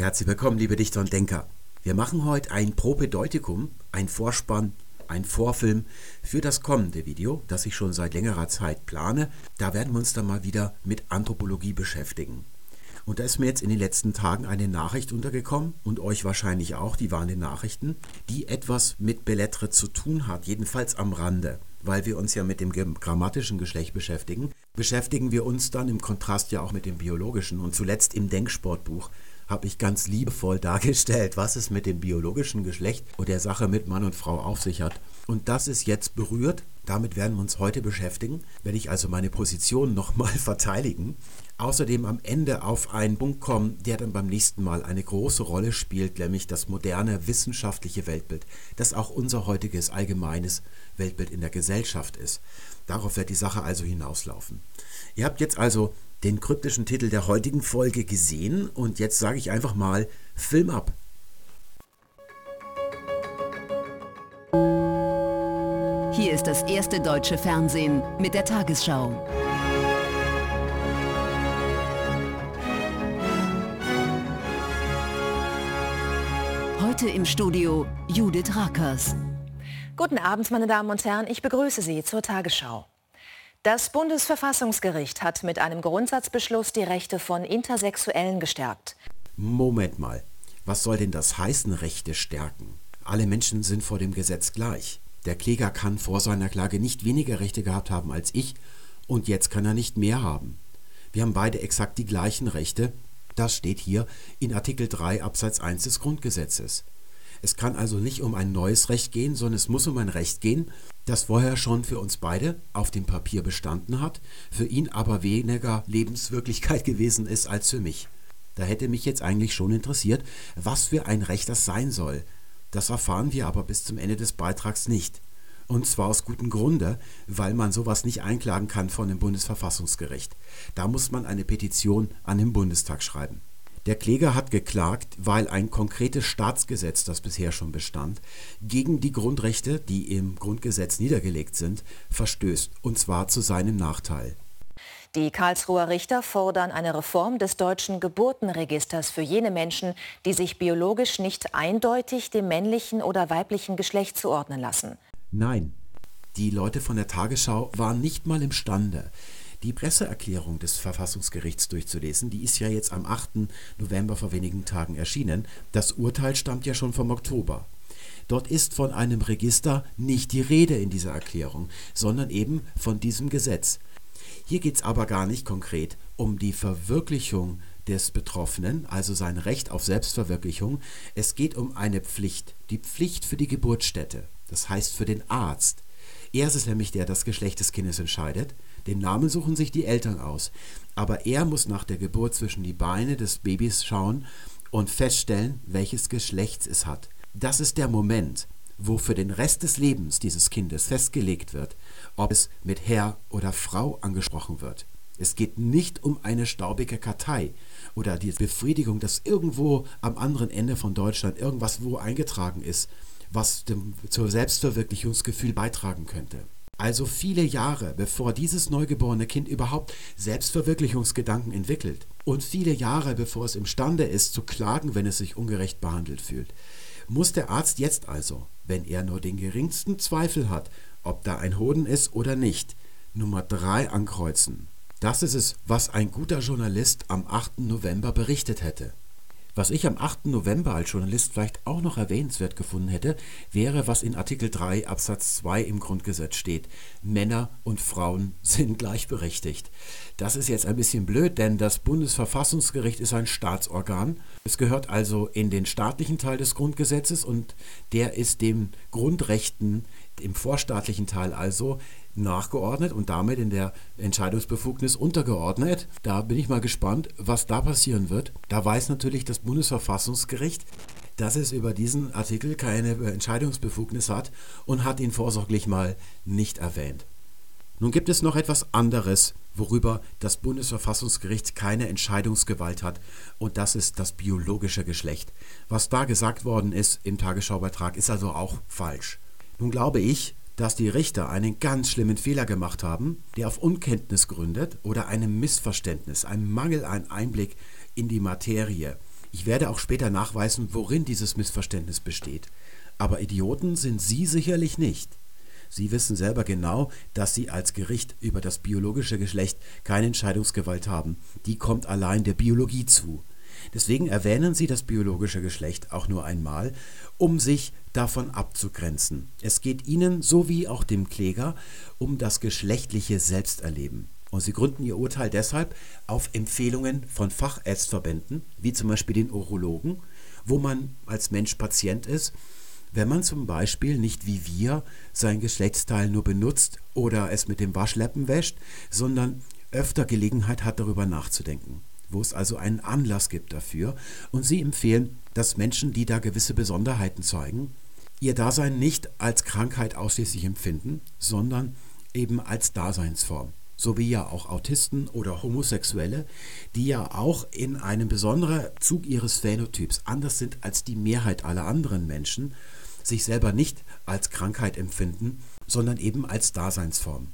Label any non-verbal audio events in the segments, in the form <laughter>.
Herzlich willkommen, liebe Dichter und Denker. Wir machen heute ein Propedeutikum, ein Vorspann, ein Vorfilm für das kommende Video, das ich schon seit längerer Zeit plane. Da werden wir uns dann mal wieder mit Anthropologie beschäftigen. Und da ist mir jetzt in den letzten Tagen eine Nachricht untergekommen und euch wahrscheinlich auch, die waren die Nachrichten, die etwas mit Bellettre zu tun hat, jedenfalls am Rande. Weil wir uns ja mit dem grammatischen Geschlecht beschäftigen, beschäftigen wir uns dann im Kontrast ja auch mit dem biologischen und zuletzt im Denksportbuch habe ich ganz liebevoll dargestellt, was es mit dem biologischen Geschlecht und der Sache mit Mann und Frau auf sich hat. Und das ist jetzt berührt. Damit werden wir uns heute beschäftigen, werde ich also meine Position nochmal <laughs> verteidigen. Außerdem am Ende auf einen Punkt kommen, der dann beim nächsten Mal eine große Rolle spielt, nämlich das moderne wissenschaftliche Weltbild, das auch unser heutiges allgemeines Weltbild in der Gesellschaft ist. Darauf wird die Sache also hinauslaufen. Ihr habt jetzt also den kryptischen Titel der heutigen Folge gesehen und jetzt sage ich einfach mal Film ab. Hier ist das erste deutsche Fernsehen mit der Tagesschau. Heute im Studio Judith Rakers. Guten Abend, meine Damen und Herren. Ich begrüße Sie zur Tagesschau. Das Bundesverfassungsgericht hat mit einem Grundsatzbeschluss die Rechte von Intersexuellen gestärkt. Moment mal, was soll denn das heißen, Rechte stärken? Alle Menschen sind vor dem Gesetz gleich. Der Kläger kann vor seiner Klage nicht weniger Rechte gehabt haben als ich und jetzt kann er nicht mehr haben. Wir haben beide exakt die gleichen Rechte. Das steht hier in Artikel 3 Absatz 1 des Grundgesetzes. Es kann also nicht um ein neues Recht gehen, sondern es muss um ein Recht gehen, das vorher schon für uns beide auf dem Papier bestanden hat, für ihn aber weniger Lebenswirklichkeit <laughs> gewesen ist als für mich. Da hätte mich jetzt eigentlich schon interessiert, was für ein Recht das sein soll. Das erfahren wir aber bis zum Ende des Beitrags nicht. Und zwar aus gutem Grunde, weil man sowas nicht einklagen kann von dem Bundesverfassungsgericht. Da muss man eine Petition an den Bundestag schreiben. Der Kläger hat geklagt, weil ein konkretes Staatsgesetz, das bisher schon bestand, gegen die Grundrechte, die im Grundgesetz niedergelegt sind, verstößt, und zwar zu seinem Nachteil. Die Karlsruher Richter fordern eine Reform des deutschen Geburtenregisters für jene Menschen, die sich biologisch nicht eindeutig dem männlichen oder weiblichen Geschlecht zuordnen lassen. Nein, die Leute von der Tagesschau waren nicht mal imstande, die Presseerklärung des Verfassungsgerichts durchzulesen. Die ist ja jetzt am 8. November vor wenigen Tagen erschienen. Das Urteil stammt ja schon vom Oktober. Dort ist von einem Register nicht die Rede in dieser Erklärung, sondern eben von diesem Gesetz. Hier geht es aber gar nicht konkret um die Verwirklichung des Betroffenen, also sein Recht auf Selbstverwirklichung. Es geht um eine Pflicht, die Pflicht für die Geburtsstätte, das heißt für den Arzt. Er ist es nämlich, der das Geschlecht des Kindes entscheidet. Den Namen suchen sich die Eltern aus. Aber er muss nach der Geburt zwischen die Beine des Babys schauen und feststellen, welches Geschlecht es hat. Das ist der Moment, wo für den Rest des Lebens dieses Kindes festgelegt wird, ob es mit Herr oder Frau angesprochen wird. Es geht nicht um eine staubige Kartei oder die Befriedigung, dass irgendwo am anderen Ende von Deutschland irgendwas wo eingetragen ist, was dem, zur Selbstverwirklichungsgefühl beitragen könnte. Also viele Jahre, bevor dieses neugeborene Kind überhaupt Selbstverwirklichungsgedanken entwickelt und viele Jahre, bevor es imstande ist zu klagen, wenn es sich ungerecht behandelt fühlt, muss der Arzt jetzt also, wenn er nur den geringsten Zweifel hat, ob da ein Hoden ist oder nicht, Nummer 3 ankreuzen. Das ist es, was ein guter Journalist am 8. November berichtet hätte. Was ich am 8. November als Journalist vielleicht auch noch erwähnenswert gefunden hätte, wäre, was in Artikel 3 Absatz 2 im Grundgesetz steht. Männer und Frauen <laughs> sind gleichberechtigt. Das ist jetzt ein bisschen blöd, denn das Bundesverfassungsgericht ist ein Staatsorgan. Es gehört also in den staatlichen Teil des Grundgesetzes und der ist den Grundrechten im vorstaatlichen Teil also nachgeordnet und damit in der Entscheidungsbefugnis untergeordnet. Da bin ich mal gespannt, was da passieren wird. Da weiß natürlich das Bundesverfassungsgericht, dass es über diesen Artikel keine Entscheidungsbefugnis hat und hat ihn vorsorglich mal nicht erwähnt. Nun gibt es noch etwas anderes, worüber das Bundesverfassungsgericht keine Entscheidungsgewalt hat, und das ist das biologische Geschlecht. Was da gesagt worden ist im Tagesschaubeitrag, ist also auch falsch. Nun glaube ich, dass die Richter einen ganz schlimmen Fehler gemacht haben, der auf Unkenntnis gründet oder einem Missverständnis, einem Mangel an Einblick in die Materie. Ich werde auch später nachweisen, worin dieses Missverständnis besteht. Aber Idioten sind Sie sicherlich nicht. Sie wissen selber genau, dass Sie als Gericht über das biologische Geschlecht keine Entscheidungsgewalt haben. Die kommt allein der Biologie zu. Deswegen erwähnen Sie das biologische Geschlecht auch nur einmal, um sich davon abzugrenzen. Es geht Ihnen, so wie auch dem Kläger, um das geschlechtliche Selbsterleben. Und sie gründen ihr Urteil deshalb auf Empfehlungen von Fachärztverbänden, wie zum Beispiel den Urologen, wo man als Mensch Patient ist, wenn man zum Beispiel nicht wie wir sein Geschlechtsteil nur benutzt oder es mit dem Waschlappen wäscht, sondern öfter Gelegenheit hat, darüber nachzudenken, wo es also einen Anlass gibt dafür. Und sie empfehlen, dass Menschen, die da gewisse Besonderheiten zeigen, ihr Dasein nicht als Krankheit ausschließlich empfinden, sondern eben als Daseinsform so wie ja auch Autisten oder Homosexuelle, die ja auch in einem besonderen Zug ihres Phänotyps anders sind als die Mehrheit aller anderen Menschen, sich selber nicht als Krankheit empfinden, sondern eben als Daseinsform.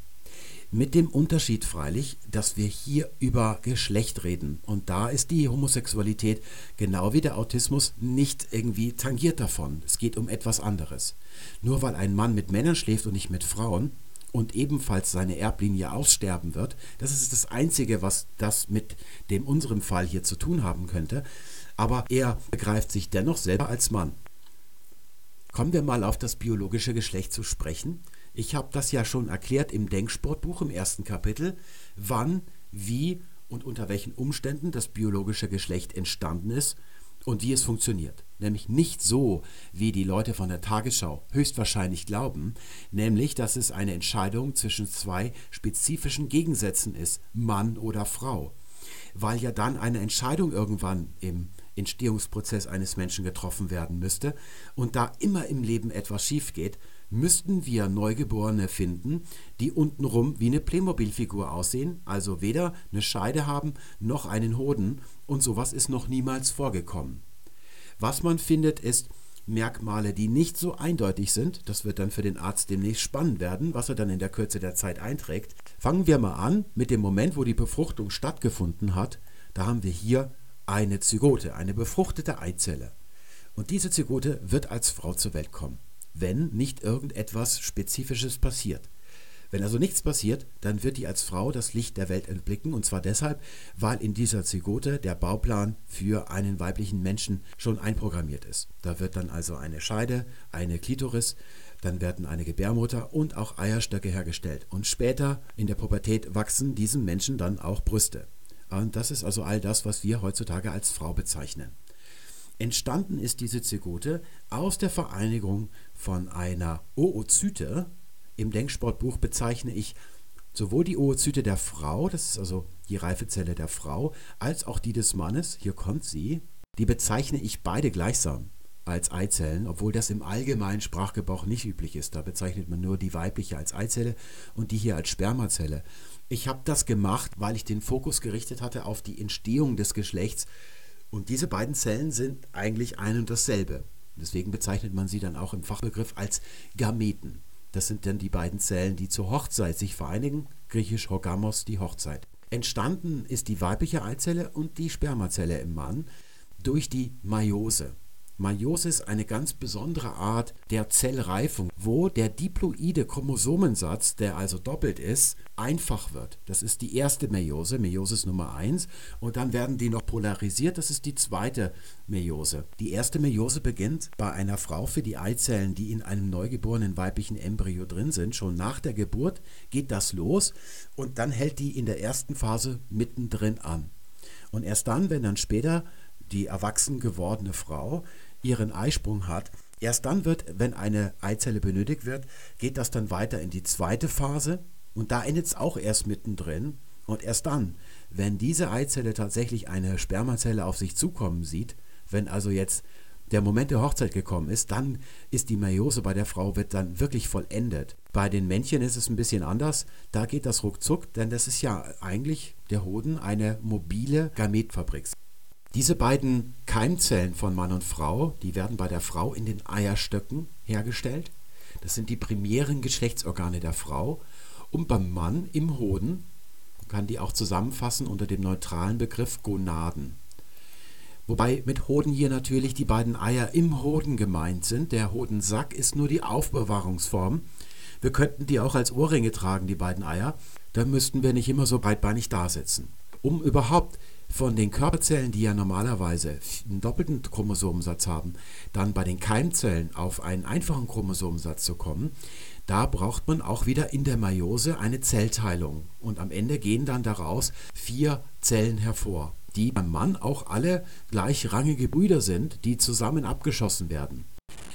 Mit dem Unterschied freilich, dass wir hier über Geschlecht reden. Und da ist die Homosexualität genau wie der Autismus nicht irgendwie tangiert davon. Es geht um etwas anderes. Nur weil ein Mann mit Männern schläft und nicht mit Frauen, und ebenfalls seine Erblinie aussterben wird. Das ist das Einzige, was das mit dem unserem Fall hier zu tun haben könnte. Aber er begreift sich dennoch selber als Mann. Kommen wir mal auf das biologische Geschlecht zu sprechen. Ich habe das ja schon erklärt im Denksportbuch im ersten Kapitel, wann, wie und unter welchen Umständen das biologische Geschlecht entstanden ist und wie es funktioniert. Nämlich nicht so, wie die Leute von der Tagesschau höchstwahrscheinlich glauben, nämlich dass es eine Entscheidung zwischen zwei spezifischen Gegensätzen ist, Mann oder Frau. Weil ja dann eine Entscheidung irgendwann im Entstehungsprozess eines Menschen getroffen werden müsste und da immer im Leben etwas schief geht, müssten wir Neugeborene finden, die untenrum wie eine Playmobil-Figur aussehen, also weder eine Scheide haben noch einen Hoden und sowas ist noch niemals vorgekommen. Was man findet, ist Merkmale, die nicht so eindeutig sind. Das wird dann für den Arzt demnächst spannend werden, was er dann in der Kürze der Zeit einträgt. Fangen wir mal an mit dem Moment, wo die Befruchtung stattgefunden hat. Da haben wir hier eine Zygote, eine befruchtete Eizelle. Und diese Zygote wird als Frau zur Welt kommen, wenn nicht irgendetwas Spezifisches passiert. Wenn also nichts passiert, dann wird die als Frau das Licht der Welt entblicken und zwar deshalb, weil in dieser Zygote der Bauplan für einen weiblichen Menschen schon einprogrammiert ist. Da wird dann also eine Scheide, eine Klitoris, dann werden eine Gebärmutter und auch Eierstöcke hergestellt und später in der Pubertät wachsen diesem Menschen dann auch Brüste. Und das ist also all das, was wir heutzutage als Frau bezeichnen. Entstanden ist diese Zygote aus der Vereinigung von einer Oozyte, im Denksportbuch bezeichne ich sowohl die Oozyte der Frau, das ist also die Reifezelle der Frau, als auch die des Mannes, hier kommt sie, die bezeichne ich beide gleichsam als Eizellen, obwohl das im allgemeinen Sprachgebrauch nicht üblich ist. Da bezeichnet man nur die weibliche als Eizelle und die hier als Spermazelle. Ich habe das gemacht, weil ich den Fokus gerichtet hatte auf die Entstehung des Geschlechts und diese beiden Zellen sind eigentlich ein und dasselbe. Deswegen bezeichnet man sie dann auch im Fachbegriff als Gameten. Das sind dann die beiden Zellen, die zur Hochzeit sich vereinigen, griechisch Horgamos, die Hochzeit. Entstanden ist die weibliche Eizelle und die Spermazelle im Mann durch die Meiose. Meiose ist eine ganz besondere Art der Zellreifung, wo der diploide Chromosomensatz, der also doppelt ist, einfach wird. Das ist die erste Meiose, Meiosis Nummer 1. Und dann werden die noch polarisiert, das ist die zweite Meiose. Die erste Meiose beginnt bei einer Frau für die Eizellen, die in einem neugeborenen weiblichen Embryo drin sind. Schon nach der Geburt geht das los und dann hält die in der ersten Phase mittendrin an. Und erst dann, wenn dann später die erwachsen gewordene Frau ihren Eisprung hat, erst dann wird, wenn eine Eizelle benötigt wird, geht das dann weiter in die zweite Phase und da endet es auch erst mittendrin. Und erst dann, wenn diese Eizelle tatsächlich eine Spermazelle auf sich zukommen sieht, wenn also jetzt der Moment der Hochzeit gekommen ist, dann ist die Meiose bei der Frau wird dann wirklich vollendet. Bei den Männchen ist es ein bisschen anders. Da geht das ruckzuck, denn das ist ja eigentlich der Hoden eine mobile Gametfabrik. Diese beiden Keimzellen von Mann und Frau, die werden bei der Frau in den Eierstöcken hergestellt. Das sind die primären Geschlechtsorgane der Frau. Und beim Mann im Hoden, man kann die auch zusammenfassen unter dem neutralen Begriff Gonaden. Wobei mit Hoden hier natürlich die beiden Eier im Hoden gemeint sind. Der Hodensack ist nur die Aufbewahrungsform. Wir könnten die auch als Ohrringe tragen, die beiden Eier. Dann müssten wir nicht immer so breitbeinig da sitzen. Um überhaupt von den Körperzellen, die ja normalerweise einen doppelten Chromosomensatz haben, dann bei den Keimzellen auf einen einfachen Chromosomensatz zu kommen, da braucht man auch wieder in der Meiose eine Zellteilung. Und am Ende gehen dann daraus vier Zellen hervor die beim Mann auch alle gleichrangige Brüder sind, die zusammen abgeschossen werden.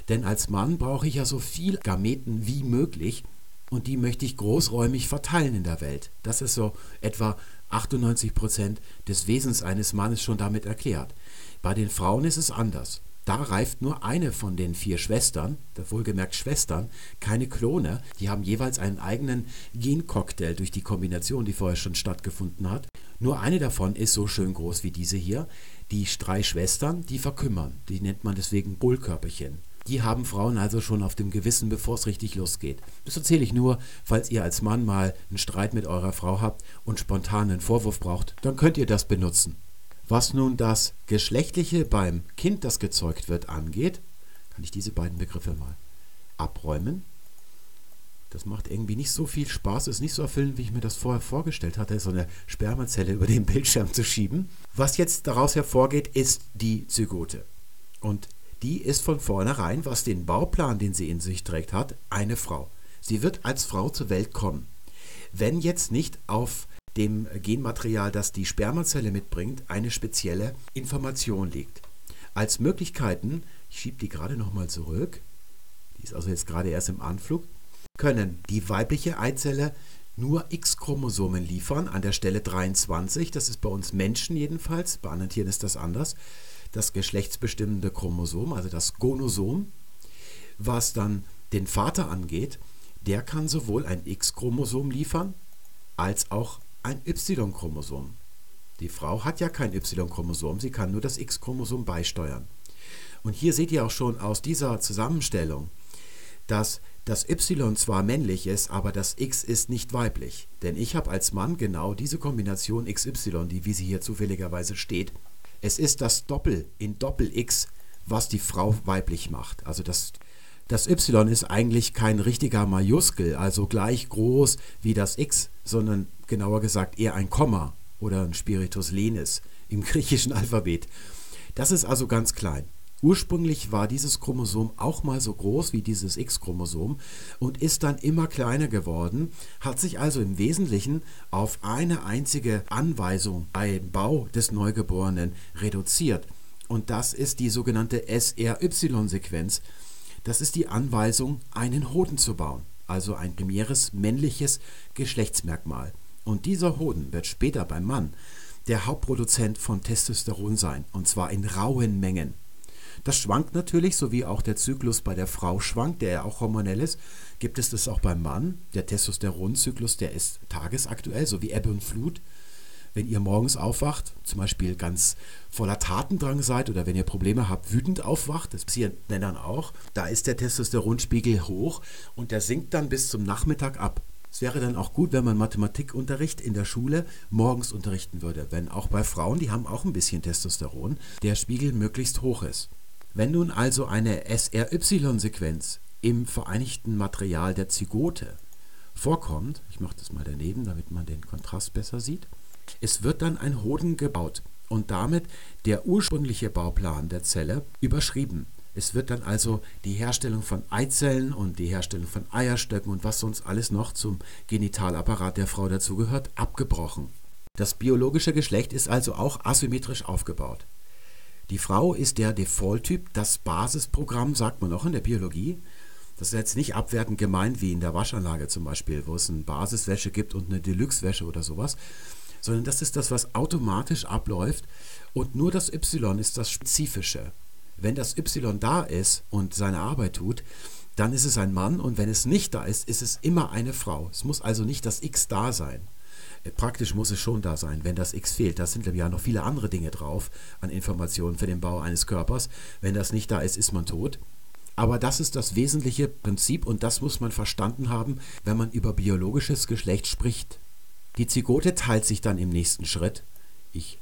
Denn als Mann brauche ich ja so viel Gameten wie möglich und die möchte ich großräumig verteilen in der Welt. Das ist so etwa 98 Prozent des Wesens eines Mannes schon damit erklärt. Bei den Frauen ist es anders. Da reift nur eine von den vier Schwestern, wohlgemerkt Schwestern, keine Klone. Die haben jeweils einen eigenen Gencocktail durch die Kombination, die vorher schon stattgefunden hat. Nur eine davon ist so schön groß wie diese hier. Die drei Schwestern, die verkümmern. Die nennt man deswegen Bullkörperchen. Die haben Frauen also schon auf dem Gewissen, bevor es richtig losgeht. Das erzähle ich nur, falls ihr als Mann mal einen Streit mit eurer Frau habt und spontan einen Vorwurf braucht, dann könnt ihr das benutzen. Was nun das Geschlechtliche beim Kind, das gezeugt wird, angeht, kann ich diese beiden Begriffe mal abräumen. Das macht irgendwie nicht so viel Spaß, ist nicht so erfüllend, wie ich mir das vorher vorgestellt hatte, so eine Spermazelle über den Bildschirm zu schieben. Was jetzt daraus hervorgeht, ist die Zygote. Und die ist von vornherein, was den Bauplan, den sie in sich trägt, hat, eine Frau. Sie wird als Frau zur Welt kommen. Wenn jetzt nicht auf dem Genmaterial, das die Spermazelle mitbringt, eine spezielle Information liegt. Als Möglichkeiten, ich schiebe die gerade nochmal zurück, die ist also jetzt gerade erst im Anflug, können die weibliche Eizelle nur X-Chromosomen liefern, an der Stelle 23, das ist bei uns Menschen jedenfalls, bei anderen Tieren ist das anders, das geschlechtsbestimmende Chromosom, also das Gonosom, was dann den Vater angeht, der kann sowohl ein X-Chromosom liefern, als auch ein Y-Chromosom. Die Frau hat ja kein Y-Chromosom, sie kann nur das X-Chromosom beisteuern. Und hier seht ihr auch schon aus dieser Zusammenstellung, dass das Y zwar männlich ist, aber das X ist nicht weiblich. Denn ich habe als Mann genau diese Kombination XY, die wie sie hier zufälligerweise steht. Es ist das Doppel in Doppel-X, was die Frau weiblich macht. Also das, das Y ist eigentlich kein richtiger Majuskel, also gleich groß wie das X, sondern genauer gesagt eher ein Komma oder ein Spiritus lenis im <laughs> griechischen Alphabet. Das ist also ganz klein. Ursprünglich war dieses Chromosom auch mal so groß wie dieses X-Chromosom und ist dann immer kleiner geworden, hat sich also im Wesentlichen auf eine einzige Anweisung beim Bau des Neugeborenen reduziert. Und das ist die sogenannte SRY-Sequenz. Das ist die Anweisung, einen Hoden zu bauen, also ein primäres männliches Geschlechtsmerkmal. Und dieser Hoden wird später beim Mann der Hauptproduzent von Testosteron sein, und zwar in rauen Mengen. Das schwankt natürlich, so wie auch der Zyklus bei der Frau schwankt, der ja auch hormonell ist. Gibt es das auch beim Mann? Der Testosteronzyklus, der ist tagesaktuell, so wie Ebbe und Flut. Wenn ihr morgens aufwacht, zum Beispiel ganz voller Tatendrang seid oder wenn ihr Probleme habt, wütend aufwacht, das passiert Männern auch, da ist der Testosteronspiegel hoch und der sinkt dann bis zum Nachmittag ab. Es wäre dann auch gut, wenn man Mathematikunterricht in der Schule morgens unterrichten würde, wenn auch bei Frauen, die haben auch ein bisschen Testosteron, der Spiegel möglichst hoch ist. Wenn nun also eine SRY-Sequenz im vereinigten Material der Zygote vorkommt, ich mache das mal daneben, damit man den Kontrast besser sieht, es wird dann ein Hoden gebaut und damit der ursprüngliche Bauplan der Zelle überschrieben. Es wird dann also die Herstellung von Eizellen und die Herstellung von Eierstöcken und was sonst alles noch zum Genitalapparat der Frau dazugehört, abgebrochen. Das biologische Geschlecht ist also auch asymmetrisch aufgebaut. Die Frau ist der Default-Typ, das Basisprogramm, sagt man auch in der Biologie. Das ist jetzt nicht abwertend gemeint wie in der Waschanlage zum Beispiel, wo es eine Basiswäsche gibt und eine Deluxe-Wäsche oder sowas, sondern das ist das, was automatisch abläuft und nur das Y ist das Spezifische. Wenn das Y da ist und seine Arbeit tut, dann ist es ein Mann und wenn es nicht da ist, ist es immer eine Frau. Es muss also nicht das X da sein. Praktisch muss es schon da sein, wenn das X fehlt. Da sind ja noch viele andere Dinge drauf an Informationen für den Bau eines Körpers. Wenn das nicht da ist, ist man tot. Aber das ist das wesentliche Prinzip und das muss man verstanden haben, wenn man über biologisches Geschlecht spricht. Die Zygote teilt sich dann im nächsten Schritt. Ich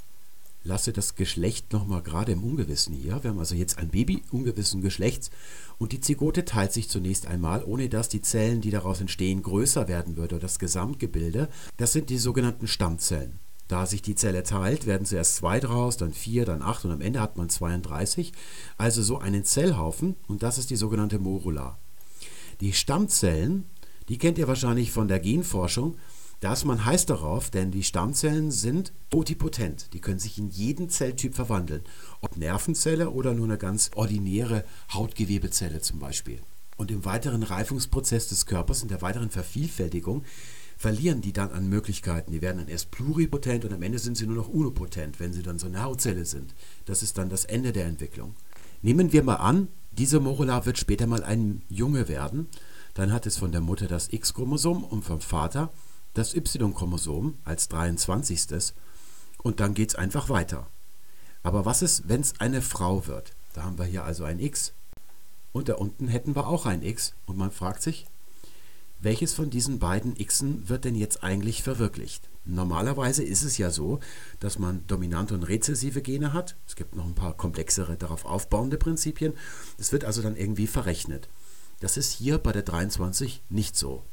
lasse das Geschlecht nochmal gerade im Ungewissen hier. Wir haben also jetzt ein Baby ungewissen Geschlechts und die Zygote teilt sich zunächst einmal, ohne dass die Zellen, die daraus entstehen, größer werden würde oder das Gesamtgebilde. Das sind die sogenannten Stammzellen. Da sich die Zelle teilt, werden zuerst zwei draus, dann vier, dann acht und am Ende hat man 32. Also so einen Zellhaufen und das ist die sogenannte Morula. Die Stammzellen, die kennt ihr wahrscheinlich von der Genforschung, da ist man heiß darauf, denn die Stammzellen sind totipotent. Die können sich in jeden Zelltyp verwandeln. Ob Nervenzelle oder nur eine ganz ordinäre Hautgewebezelle zum Beispiel. Und im weiteren Reifungsprozess des Körpers, in der weiteren Vervielfältigung, verlieren die dann an Möglichkeiten. Die werden dann erst pluripotent und am Ende sind sie nur noch unopotent, wenn sie dann so eine Hautzelle sind. Das ist dann das Ende der Entwicklung. Nehmen wir mal an, diese Morula wird später mal ein Junge werden. Dann hat es von der Mutter das X-Chromosom und vom Vater das Y-Chromosom als 23. Und dann geht es einfach weiter. Aber was ist, wenn es eine Frau wird? Da haben wir hier also ein X. Und da unten hätten wir auch ein X. Und man fragt sich, welches von diesen beiden Xen wird denn jetzt eigentlich verwirklicht? Normalerweise ist es ja so, dass man dominante und rezessive Gene hat. Es gibt noch ein paar komplexere darauf aufbauende Prinzipien. Es wird also dann irgendwie verrechnet. Das ist hier bei der 23 nicht so.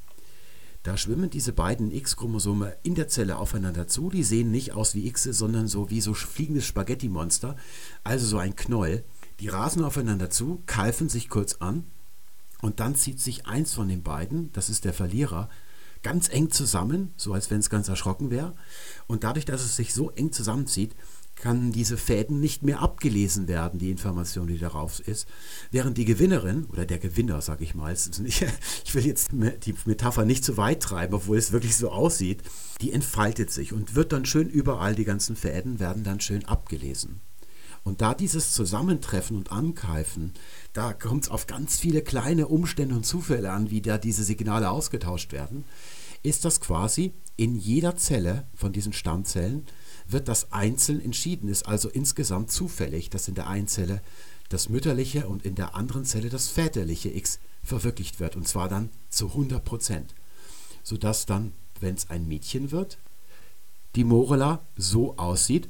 Da schwimmen diese beiden X-Chromosome in der Zelle aufeinander zu. Die sehen nicht aus wie X, sondern so wie so fliegende Spaghetti-Monster, also so ein Knäuel. Die rasen aufeinander zu, kalfen sich kurz an und dann zieht sich eins von den beiden, das ist der Verlierer, ganz eng zusammen, so als wenn es ganz erschrocken wäre. Und dadurch, dass es sich so eng zusammenzieht, kann diese Fäden nicht mehr abgelesen werden, die Information, die darauf ist. Während die Gewinnerin oder der Gewinner, sage ich mal, <laughs> ich will jetzt die Metapher nicht zu weit treiben, obwohl es wirklich so aussieht, die entfaltet sich und wird dann schön überall, die ganzen Fäden werden dann schön abgelesen. Und da dieses Zusammentreffen und Ankeifen, da kommt es auf ganz viele kleine Umstände und Zufälle an, wie da diese Signale ausgetauscht werden, ist das quasi in jeder Zelle von diesen Stammzellen wird das einzeln entschieden, ist also insgesamt zufällig, dass in der einen Zelle das mütterliche und in der anderen Zelle das väterliche X verwirklicht wird, und zwar dann zu 100 Prozent. Sodass dann, wenn es ein Mädchen wird, die Morula so aussieht.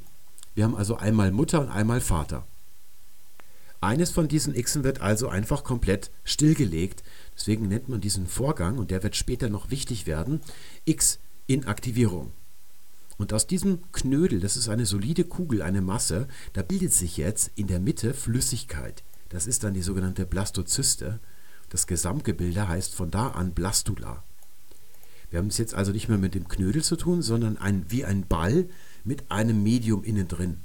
Wir haben also einmal Mutter und einmal Vater. Eines von diesen Xen wird also einfach komplett stillgelegt. Deswegen nennt man diesen Vorgang, und der wird später noch wichtig werden, X-Inaktivierung. Und aus diesem Knödel, das ist eine solide Kugel, eine Masse, da bildet sich jetzt in der Mitte Flüssigkeit. Das ist dann die sogenannte Blastozyste. Das Gesamtgebilde heißt von da an Blastula. Wir haben es jetzt also nicht mehr mit dem Knödel zu tun, sondern ein, wie ein Ball mit einem Medium innen drin.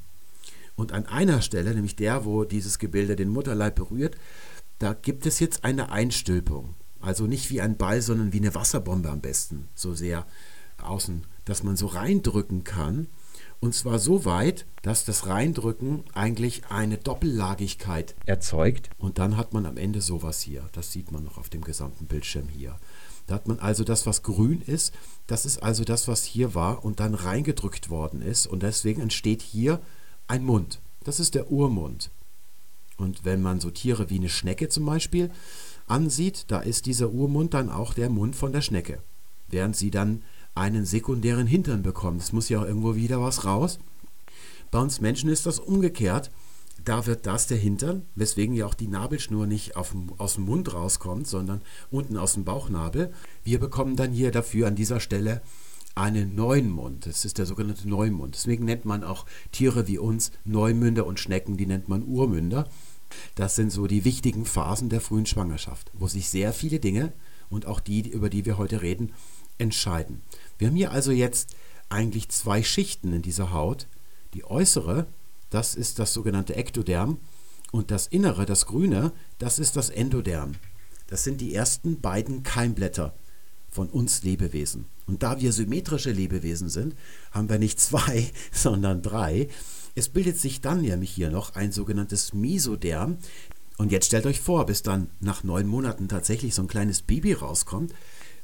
Und an einer Stelle, nämlich der, wo dieses Gebilde den Mutterleib berührt, da gibt es jetzt eine Einstülpung. Also nicht wie ein Ball, sondern wie eine Wasserbombe am besten. So sehr außen dass man so reindrücken kann. Und zwar so weit, dass das Reindrücken eigentlich eine Doppellagigkeit erzeugt. Und dann hat man am Ende sowas hier. Das sieht man noch auf dem gesamten Bildschirm hier. Da hat man also das, was grün ist, das ist also das, was hier war und dann reingedrückt worden ist. Und deswegen entsteht hier ein Mund. Das ist der Urmund. Und wenn man so Tiere wie eine Schnecke zum Beispiel ansieht, da ist dieser Urmund dann auch der Mund von der Schnecke. Während sie dann einen sekundären Hintern bekommt. Es muss ja auch irgendwo wieder was raus. Bei uns Menschen ist das umgekehrt. Da wird das der Hintern, weswegen ja auch die Nabelschnur nicht auf, aus dem Mund rauskommt, sondern unten aus dem Bauchnabel. Wir bekommen dann hier dafür an dieser Stelle einen neuen Mund. Das ist der sogenannte Neumund. Deswegen nennt man auch Tiere wie uns Neumünder und Schnecken, die nennt man Urmünder. Das sind so die wichtigen Phasen der frühen Schwangerschaft, wo sich sehr viele Dinge und auch die, über die wir heute reden, entscheiden. Wir haben hier also jetzt eigentlich zwei Schichten in dieser Haut. Die äußere, das ist das sogenannte Ektoderm und das innere, das grüne, das ist das Endoderm. Das sind die ersten beiden Keimblätter von uns Lebewesen. Und da wir symmetrische Lebewesen sind, haben wir nicht <laughs> zwei, sondern drei. Es bildet sich dann nämlich hier noch ein sogenanntes Mesoderm. Und jetzt stellt euch vor, bis dann nach neun Monaten tatsächlich so ein kleines Baby rauskommt,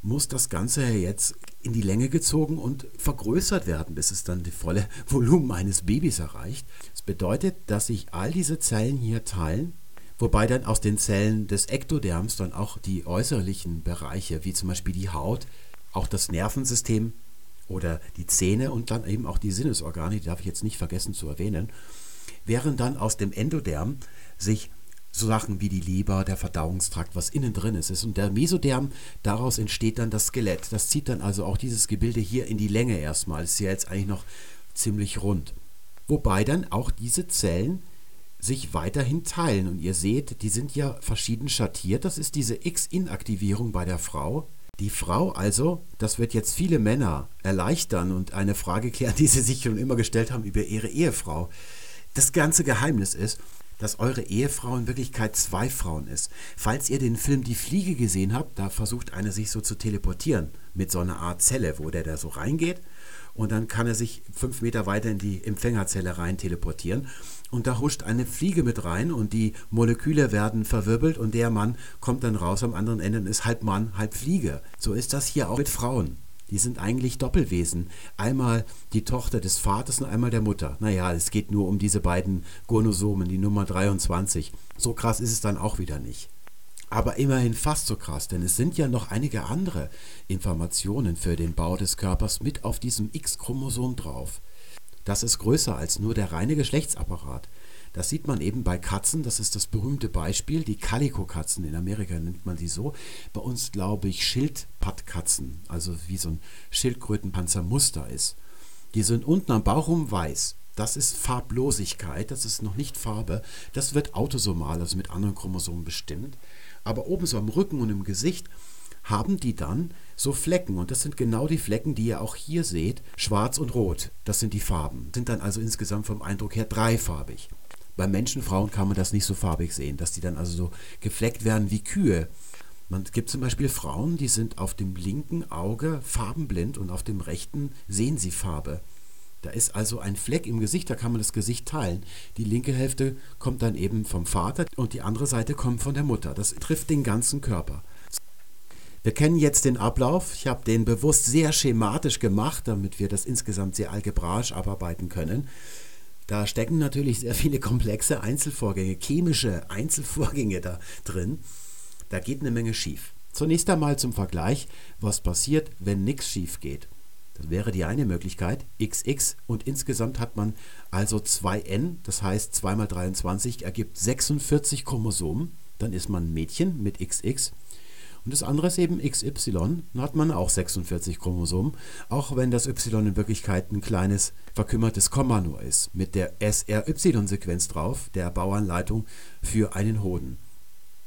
muss das Ganze jetzt in die Länge gezogen und vergrößert werden, bis es dann die volle <laughs> Volumen eines Babys erreicht. Das bedeutet, dass sich all diese Zellen hier teilen, wobei dann aus den Zellen des Ektoderms dann auch die äußerlichen Bereiche, wie zum Beispiel die Haut, auch das Nervensystem oder die Zähne und dann eben auch die Sinnesorgane, die darf ich jetzt nicht vergessen zu erwähnen, während dann aus dem Endoderm sich so Sachen wie die Leber, der Verdauungstrakt, was innen drin ist, ist. Und der Mesoderm, daraus entsteht dann das Skelett. Das zieht dann also auch dieses Gebilde hier in die Länge erstmal. Ist ja jetzt eigentlich noch ziemlich rund. Wobei dann auch diese Zellen sich weiterhin teilen. Und ihr seht, die sind ja verschieden schattiert. Das ist diese X-Inaktivierung bei der Frau. Die Frau also, das wird jetzt viele Männer erleichtern und eine Frage klären, die sie sich schon immer gestellt haben über ihre Ehefrau. Das ganze Geheimnis ist, dass eure Ehefrau in Wirklichkeit zwei Frauen ist. Falls ihr den Film Die Fliege gesehen habt, da versucht eine sich so zu teleportieren mit so einer Art Zelle, wo der da so reingeht und dann kann er sich fünf Meter weiter in die Empfängerzelle rein teleportieren und da huscht eine Fliege mit rein und die Moleküle werden verwirbelt und der Mann kommt dann raus am anderen Ende und ist halb Mann, halb Fliege. So ist das hier auch mit Frauen. Die sind eigentlich Doppelwesen. Einmal die Tochter des Vaters und einmal der Mutter. Naja, es geht nur um diese beiden Gonosomen, die Nummer 23. So krass ist es dann auch wieder nicht. Aber immerhin fast so krass, denn es sind ja noch einige andere Informationen für den Bau des Körpers mit auf diesem X-Chromosom drauf. Das ist größer als nur der reine Geschlechtsapparat. Das sieht man eben bei Katzen, das ist das berühmte Beispiel, die Calico-Katzen, in Amerika nennt man sie so. Bei uns glaube ich Schildpattkatzen, also wie so ein Schildkrötenpanzermuster ist. Die sind unten am Bauch rum weiß. Das ist Farblosigkeit, das ist noch nicht Farbe. Das wird autosomal, also mit anderen Chromosomen bestimmt. Aber oben so am Rücken und im Gesicht haben die dann so Flecken. Und das sind genau die Flecken, die ihr auch hier seht. Schwarz und Rot, das sind die Farben. Sind dann also insgesamt vom Eindruck her dreifarbig. Bei Menschen, Frauen kann man das nicht so farbig sehen, dass die dann also so gefleckt werden wie Kühe. Man gibt zum Beispiel Frauen, die sind auf dem linken Auge farbenblind und auf dem rechten sehen sie Farbe. Da ist also ein Fleck im Gesicht, da kann man das Gesicht teilen. Die linke Hälfte kommt dann eben vom Vater und die andere Seite kommt von der Mutter. Das trifft den ganzen Körper. Wir kennen jetzt den Ablauf. Ich habe den bewusst sehr schematisch gemacht, damit wir das insgesamt sehr algebraisch abarbeiten können. Da stecken natürlich sehr viele komplexe Einzelvorgänge, chemische Einzelvorgänge da drin. Da geht eine Menge schief. Zunächst einmal zum Vergleich, was passiert, wenn nichts schief geht. Das wäre die eine Möglichkeit, XX und insgesamt hat man also 2n, das heißt 2 mal 23 ergibt 46 Chromosomen. Dann ist man ein Mädchen mit XX und das andere ist eben XY, dann hat man auch 46 Chromosomen, auch wenn das Y in Wirklichkeit ein kleines verkümmertes Komma nur ist, mit der SRY-Sequenz drauf, der Bauanleitung für einen Hoden.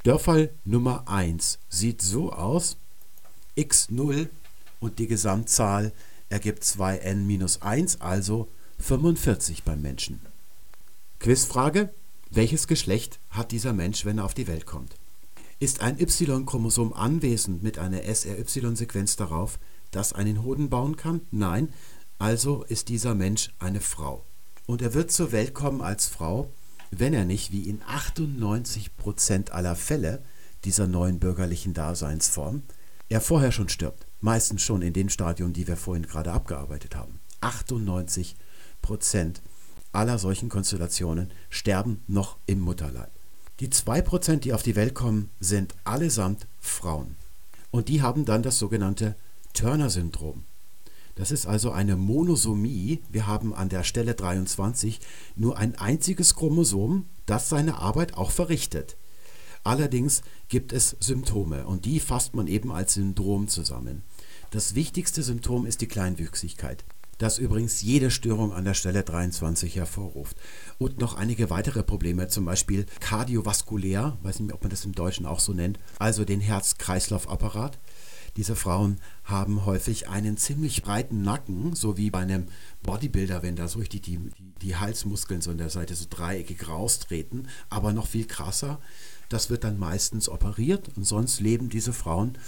Dörfall Nummer 1 sieht so aus, x0 und die Gesamtzahl ergibt 2n-1, also 45 beim Menschen. Quizfrage, welches Geschlecht hat dieser Mensch, wenn er auf die Welt kommt? Ist ein Y-Chromosom anwesend mit einer SRY-Sequenz darauf, das einen Hoden bauen kann? Nein, also ist dieser Mensch eine Frau. Und er wird zur Welt kommen als Frau, wenn er nicht, wie in 98% aller Fälle dieser neuen bürgerlichen Daseinsform, er vorher schon stirbt. Meistens schon in den Stadien, die wir vorhin gerade abgearbeitet haben. 98% aller solchen Konstellationen sterben noch im Mutterleib. Die 2%, die auf die Welt kommen, sind allesamt Frauen. Und die haben dann das sogenannte Turner-Syndrom. Das ist also eine Monosomie. Wir haben an der Stelle 23 nur ein einziges Chromosom, das seine Arbeit auch verrichtet. Allerdings gibt es Symptome und die fasst man eben als Syndrom zusammen. Das wichtigste Symptom ist die Kleinwüchsigkeit das übrigens jede Störung an der Stelle 23 hervorruft. Und noch einige weitere Probleme, zum Beispiel kardiovaskulär, weiß nicht, ob man das im Deutschen auch so nennt, also den Herz-Kreislauf-Apparat. Diese Frauen haben häufig einen ziemlich breiten Nacken, so wie bei einem Bodybuilder, wenn da so richtig die, die, die Halsmuskeln so an der Seite so dreieckig raustreten, aber noch viel krasser. Das wird dann meistens operiert und sonst leben diese Frauen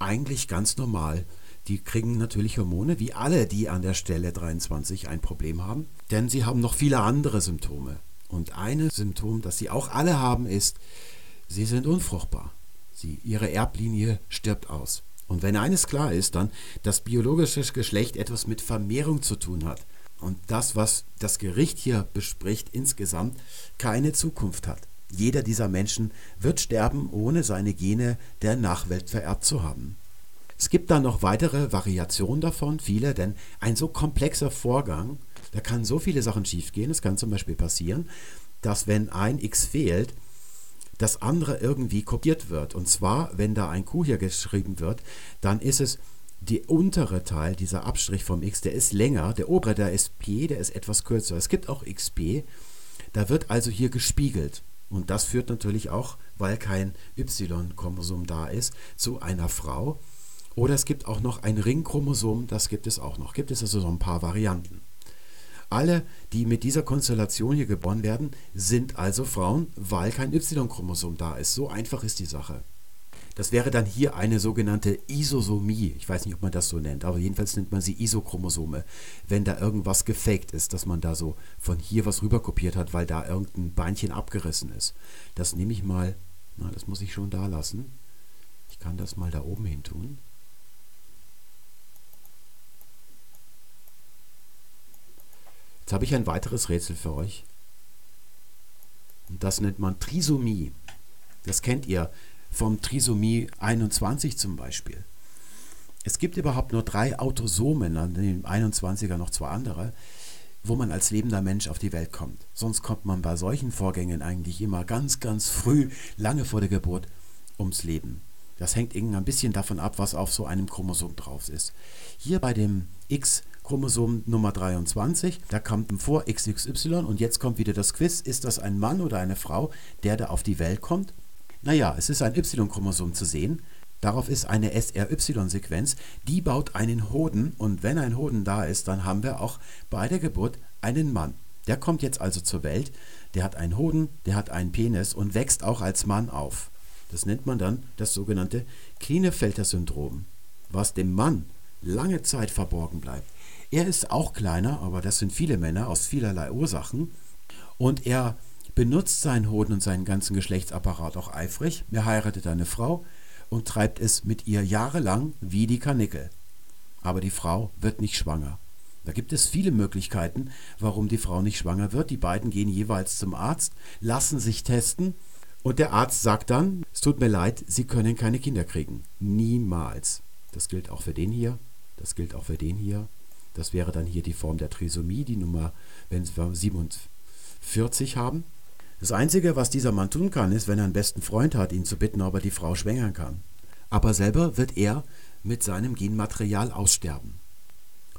eigentlich ganz normal die kriegen natürlich Hormone, wie alle, die an der Stelle 23 ein Problem haben, denn sie haben noch viele andere Symptome. Und ein Symptom, das sie auch alle haben, ist, sie sind unfruchtbar. Sie, ihre Erblinie stirbt aus. Und wenn eines klar ist, dann, dass biologisches Geschlecht etwas mit Vermehrung zu tun hat. Und das, was das Gericht hier bespricht, insgesamt keine Zukunft hat. Jeder dieser Menschen wird sterben, ohne seine Gene der Nachwelt vererbt zu haben. Es gibt dann noch weitere Variationen davon, viele, denn ein so komplexer Vorgang, da kann so viele Sachen schiefgehen. Es kann zum Beispiel passieren, dass wenn ein X fehlt, das andere irgendwie kopiert wird. Und zwar, wenn da ein Q hier geschrieben wird, dann ist es der untere Teil, dieser Abstrich vom X, der ist länger, der obere, der ist P, der ist etwas kürzer. Es gibt auch XP, da wird also hier gespiegelt. Und das führt natürlich auch, weil kein Y-Chromosom da ist, zu einer Frau. Oder es gibt auch noch ein Ringchromosom, das gibt es auch noch. Gibt es also so ein paar Varianten. Alle, die mit dieser Konstellation hier geboren werden, sind also Frauen, weil kein Y-Chromosom da ist. So einfach ist die Sache. Das wäre dann hier eine sogenannte Isosomie. Ich weiß nicht, ob man das so nennt, aber jedenfalls nennt man sie Isochromosome. Wenn da irgendwas gefaked ist, dass man da so von hier was rüberkopiert hat, weil da irgendein Beinchen abgerissen ist. Das nehme ich mal, na, das muss ich schon da lassen. Ich kann das mal da oben hin tun. Jetzt habe ich ein weiteres Rätsel für euch. Und das nennt man Trisomie. Das kennt ihr vom Trisomie 21 zum Beispiel. Es gibt überhaupt nur drei Autosomen, an dem 21er noch zwei andere, wo man als lebender Mensch auf die Welt kommt. Sonst kommt man bei solchen Vorgängen eigentlich immer ganz, ganz früh, lange vor der Geburt, ums Leben. Das hängt ein bisschen davon ab, was auf so einem Chromosom drauf ist. Hier bei dem X-Chromosom Nummer 23, da kommt vor XXY und jetzt kommt wieder das Quiz, ist das ein Mann oder eine Frau, der da auf die Welt kommt? Naja, es ist ein Y-Chromosom zu sehen. Darauf ist eine SRY-Sequenz, die baut einen Hoden und wenn ein Hoden da ist, dann haben wir auch bei der Geburt einen Mann. Der kommt jetzt also zur Welt, der hat einen Hoden, der hat einen Penis und wächst auch als Mann auf. Das nennt man dann das sogenannte Klinefelter-Syndrom, was dem Mann lange Zeit verborgen bleibt. Er ist auch kleiner, aber das sind viele Männer aus vielerlei Ursachen. Und er benutzt seinen Hoden und seinen ganzen Geschlechtsapparat auch eifrig. Er heiratet eine Frau und treibt es mit ihr jahrelang wie die Karnickel. Aber die Frau wird nicht schwanger. Da gibt es viele Möglichkeiten, warum die Frau nicht schwanger wird. Die beiden gehen jeweils zum Arzt, lassen sich testen und der Arzt sagt dann, es tut mir leid, Sie können keine Kinder kriegen. Niemals. Das gilt auch für den hier, das gilt auch für den hier. Das wäre dann hier die Form der Trisomie, die Nummer, wenn wir 47 haben. Das Einzige, was dieser Mann tun kann, ist, wenn er einen besten Freund hat, ihn zu bitten, ob er die Frau schwängern kann. Aber selber wird er mit seinem Genmaterial aussterben.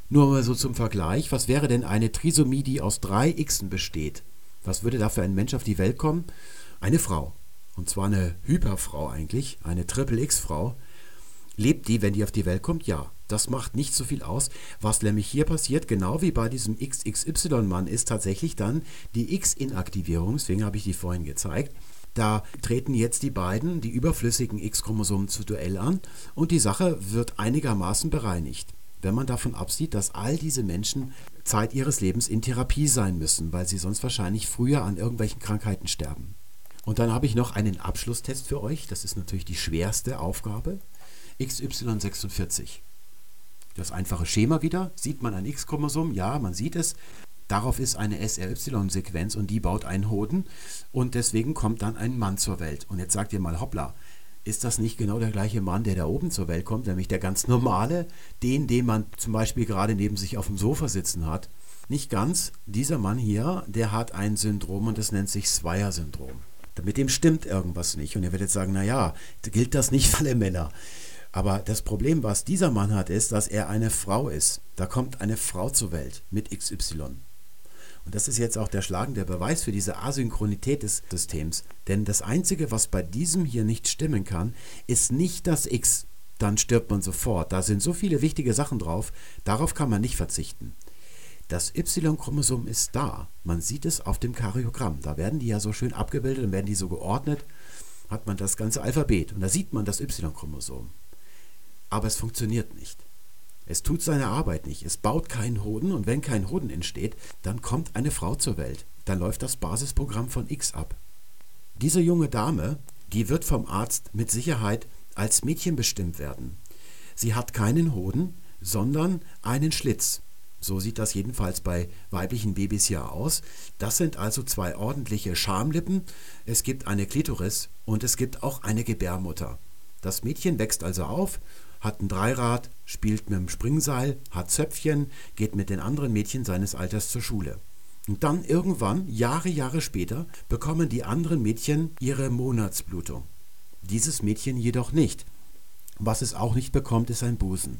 Nur mal so zum Vergleich, was wäre denn eine Trisomie, die aus drei Xen besteht? Was würde da für ein Mensch auf die Welt kommen? Eine Frau, und zwar eine Hyperfrau eigentlich, eine Triple-X-Frau, lebt die, wenn die auf die Welt kommt? Ja. Das macht nicht so viel aus. Was nämlich hier passiert, genau wie bei diesem XXY-Mann, ist tatsächlich dann die X-Inaktivierung, deswegen habe ich die vorhin gezeigt. Da treten jetzt die beiden, die überflüssigen X-Chromosomen zu Duell an und die Sache wird einigermaßen bereinigt. Wenn man davon absieht, dass all diese Menschen Zeit ihres Lebens in Therapie sein müssen, weil sie sonst wahrscheinlich früher an irgendwelchen Krankheiten sterben. Und dann habe ich noch einen Abschlusstest für euch. Das ist natürlich die schwerste Aufgabe. XY46. Das einfache Schema wieder. Sieht man ein X-Chromosom? Ja, man sieht es. Darauf ist eine SRY-Sequenz und die baut einen Hoden und deswegen kommt dann ein Mann zur Welt. Und jetzt sagt ihr mal, hoppla, ist das nicht genau der gleiche Mann, der da oben zur Welt kommt, nämlich der ganz normale, den, den man zum Beispiel gerade neben sich auf dem Sofa sitzen hat? Nicht ganz. Dieser Mann hier, der hat ein Syndrom und das nennt sich Swire-Syndrom. Mit dem stimmt irgendwas nicht. Und ihr werdet sagen, naja, gilt das nicht für alle Männer. Aber das Problem, was dieser Mann hat, ist, dass er eine Frau ist. Da kommt eine Frau zur Welt mit XY. Und das ist jetzt auch der schlagende Beweis für diese Asynchronität des Systems. Denn das Einzige, was bei diesem hier nicht stimmen kann, ist nicht das X. Dann stirbt man sofort. Da sind so viele wichtige Sachen drauf, darauf kann man nicht verzichten. Das Y-Chromosom ist da. Man sieht es auf dem Karyogramm. Da werden die ja so schön abgebildet und werden die so geordnet. Hat man das ganze Alphabet und da sieht man das Y-Chromosom. Aber es funktioniert nicht. Es tut seine Arbeit nicht. Es baut keinen Hoden und wenn kein Hoden entsteht, dann kommt eine Frau zur Welt. Dann läuft das Basisprogramm von X ab. Diese junge Dame, die wird vom Arzt mit Sicherheit als Mädchen bestimmt werden. Sie hat keinen Hoden, sondern einen Schlitz. So sieht das jedenfalls bei weiblichen Babys hier aus. Das sind also zwei ordentliche Schamlippen. Es gibt eine Klitoris und es gibt auch eine Gebärmutter. Das Mädchen wächst also auf hat ein Dreirad, spielt mit dem Springseil, hat Zöpfchen, geht mit den anderen Mädchen seines Alters zur Schule. Und dann irgendwann, Jahre, Jahre später, bekommen die anderen Mädchen ihre Monatsblutung. Dieses Mädchen jedoch nicht. Was es auch nicht bekommt, ist ein Busen.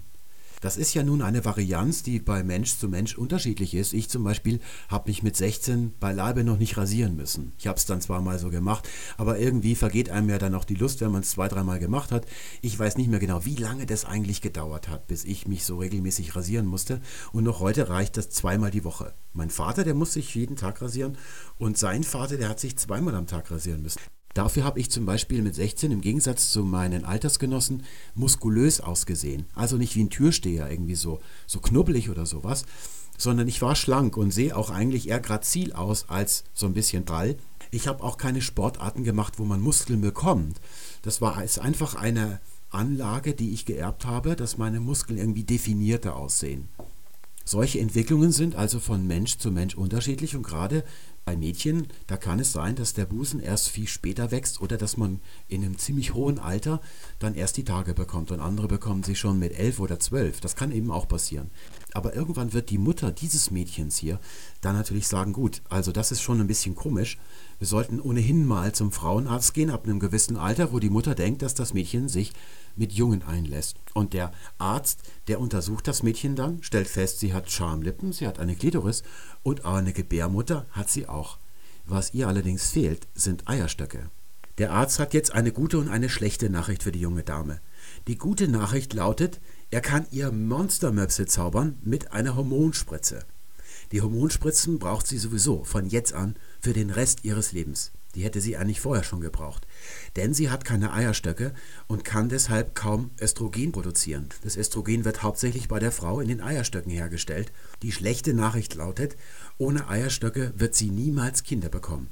Das ist ja nun eine Varianz, die bei Mensch zu Mensch unterschiedlich ist. Ich zum Beispiel habe mich mit 16 beileibe noch nicht rasieren müssen. Ich habe es dann zwar mal so gemacht, aber irgendwie vergeht einem ja dann auch die Lust, wenn man es zwei, dreimal gemacht hat. Ich weiß nicht mehr genau, wie lange das eigentlich gedauert hat, bis ich mich so regelmäßig rasieren musste. Und noch heute reicht das zweimal die Woche. Mein Vater, der muss sich jeden Tag rasieren und sein Vater, der hat sich zweimal am Tag rasieren müssen. Dafür habe ich zum Beispiel mit 16 im Gegensatz zu meinen Altersgenossen muskulös ausgesehen. Also nicht wie ein Türsteher irgendwie so, so knubbelig oder sowas, sondern ich war schlank und sehe auch eigentlich eher grazil aus als so ein bisschen prall. Ich habe auch keine Sportarten gemacht, wo man Muskeln bekommt. Das war ist einfach eine Anlage, die ich geerbt habe, dass meine Muskeln irgendwie definierter aussehen. Solche Entwicklungen sind also von Mensch zu Mensch unterschiedlich und gerade bei Mädchen, da kann es sein, dass der Busen erst viel später wächst oder dass man in einem ziemlich hohen Alter dann erst die Tage bekommt und andere bekommen sie schon mit elf oder zwölf. Das kann eben auch passieren. Aber irgendwann wird die Mutter dieses Mädchens hier dann natürlich sagen, gut, also das ist schon ein bisschen komisch. Wir sollten ohnehin mal zum Frauenarzt gehen ab einem gewissen Alter, wo die Mutter denkt, dass das Mädchen sich mit Jungen einlässt. Und der Arzt, der untersucht das Mädchen dann, stellt fest, sie hat Schamlippen, sie hat eine Klitoris und eine Gebärmutter hat sie auch. Was ihr allerdings fehlt, sind Eierstöcke. Der Arzt hat jetzt eine gute und eine schlechte Nachricht für die junge Dame. Die gute Nachricht lautet, er kann ihr Monstermöpse zaubern mit einer Hormonspritze. Die Hormonspritzen braucht sie sowieso von jetzt an für den Rest ihres Lebens. Die hätte sie eigentlich vorher schon gebraucht. Denn sie hat keine Eierstöcke und kann deshalb kaum Östrogen produzieren. Das Östrogen wird hauptsächlich bei der Frau in den Eierstöcken hergestellt. Die schlechte Nachricht lautet, ohne Eierstöcke wird sie niemals Kinder bekommen.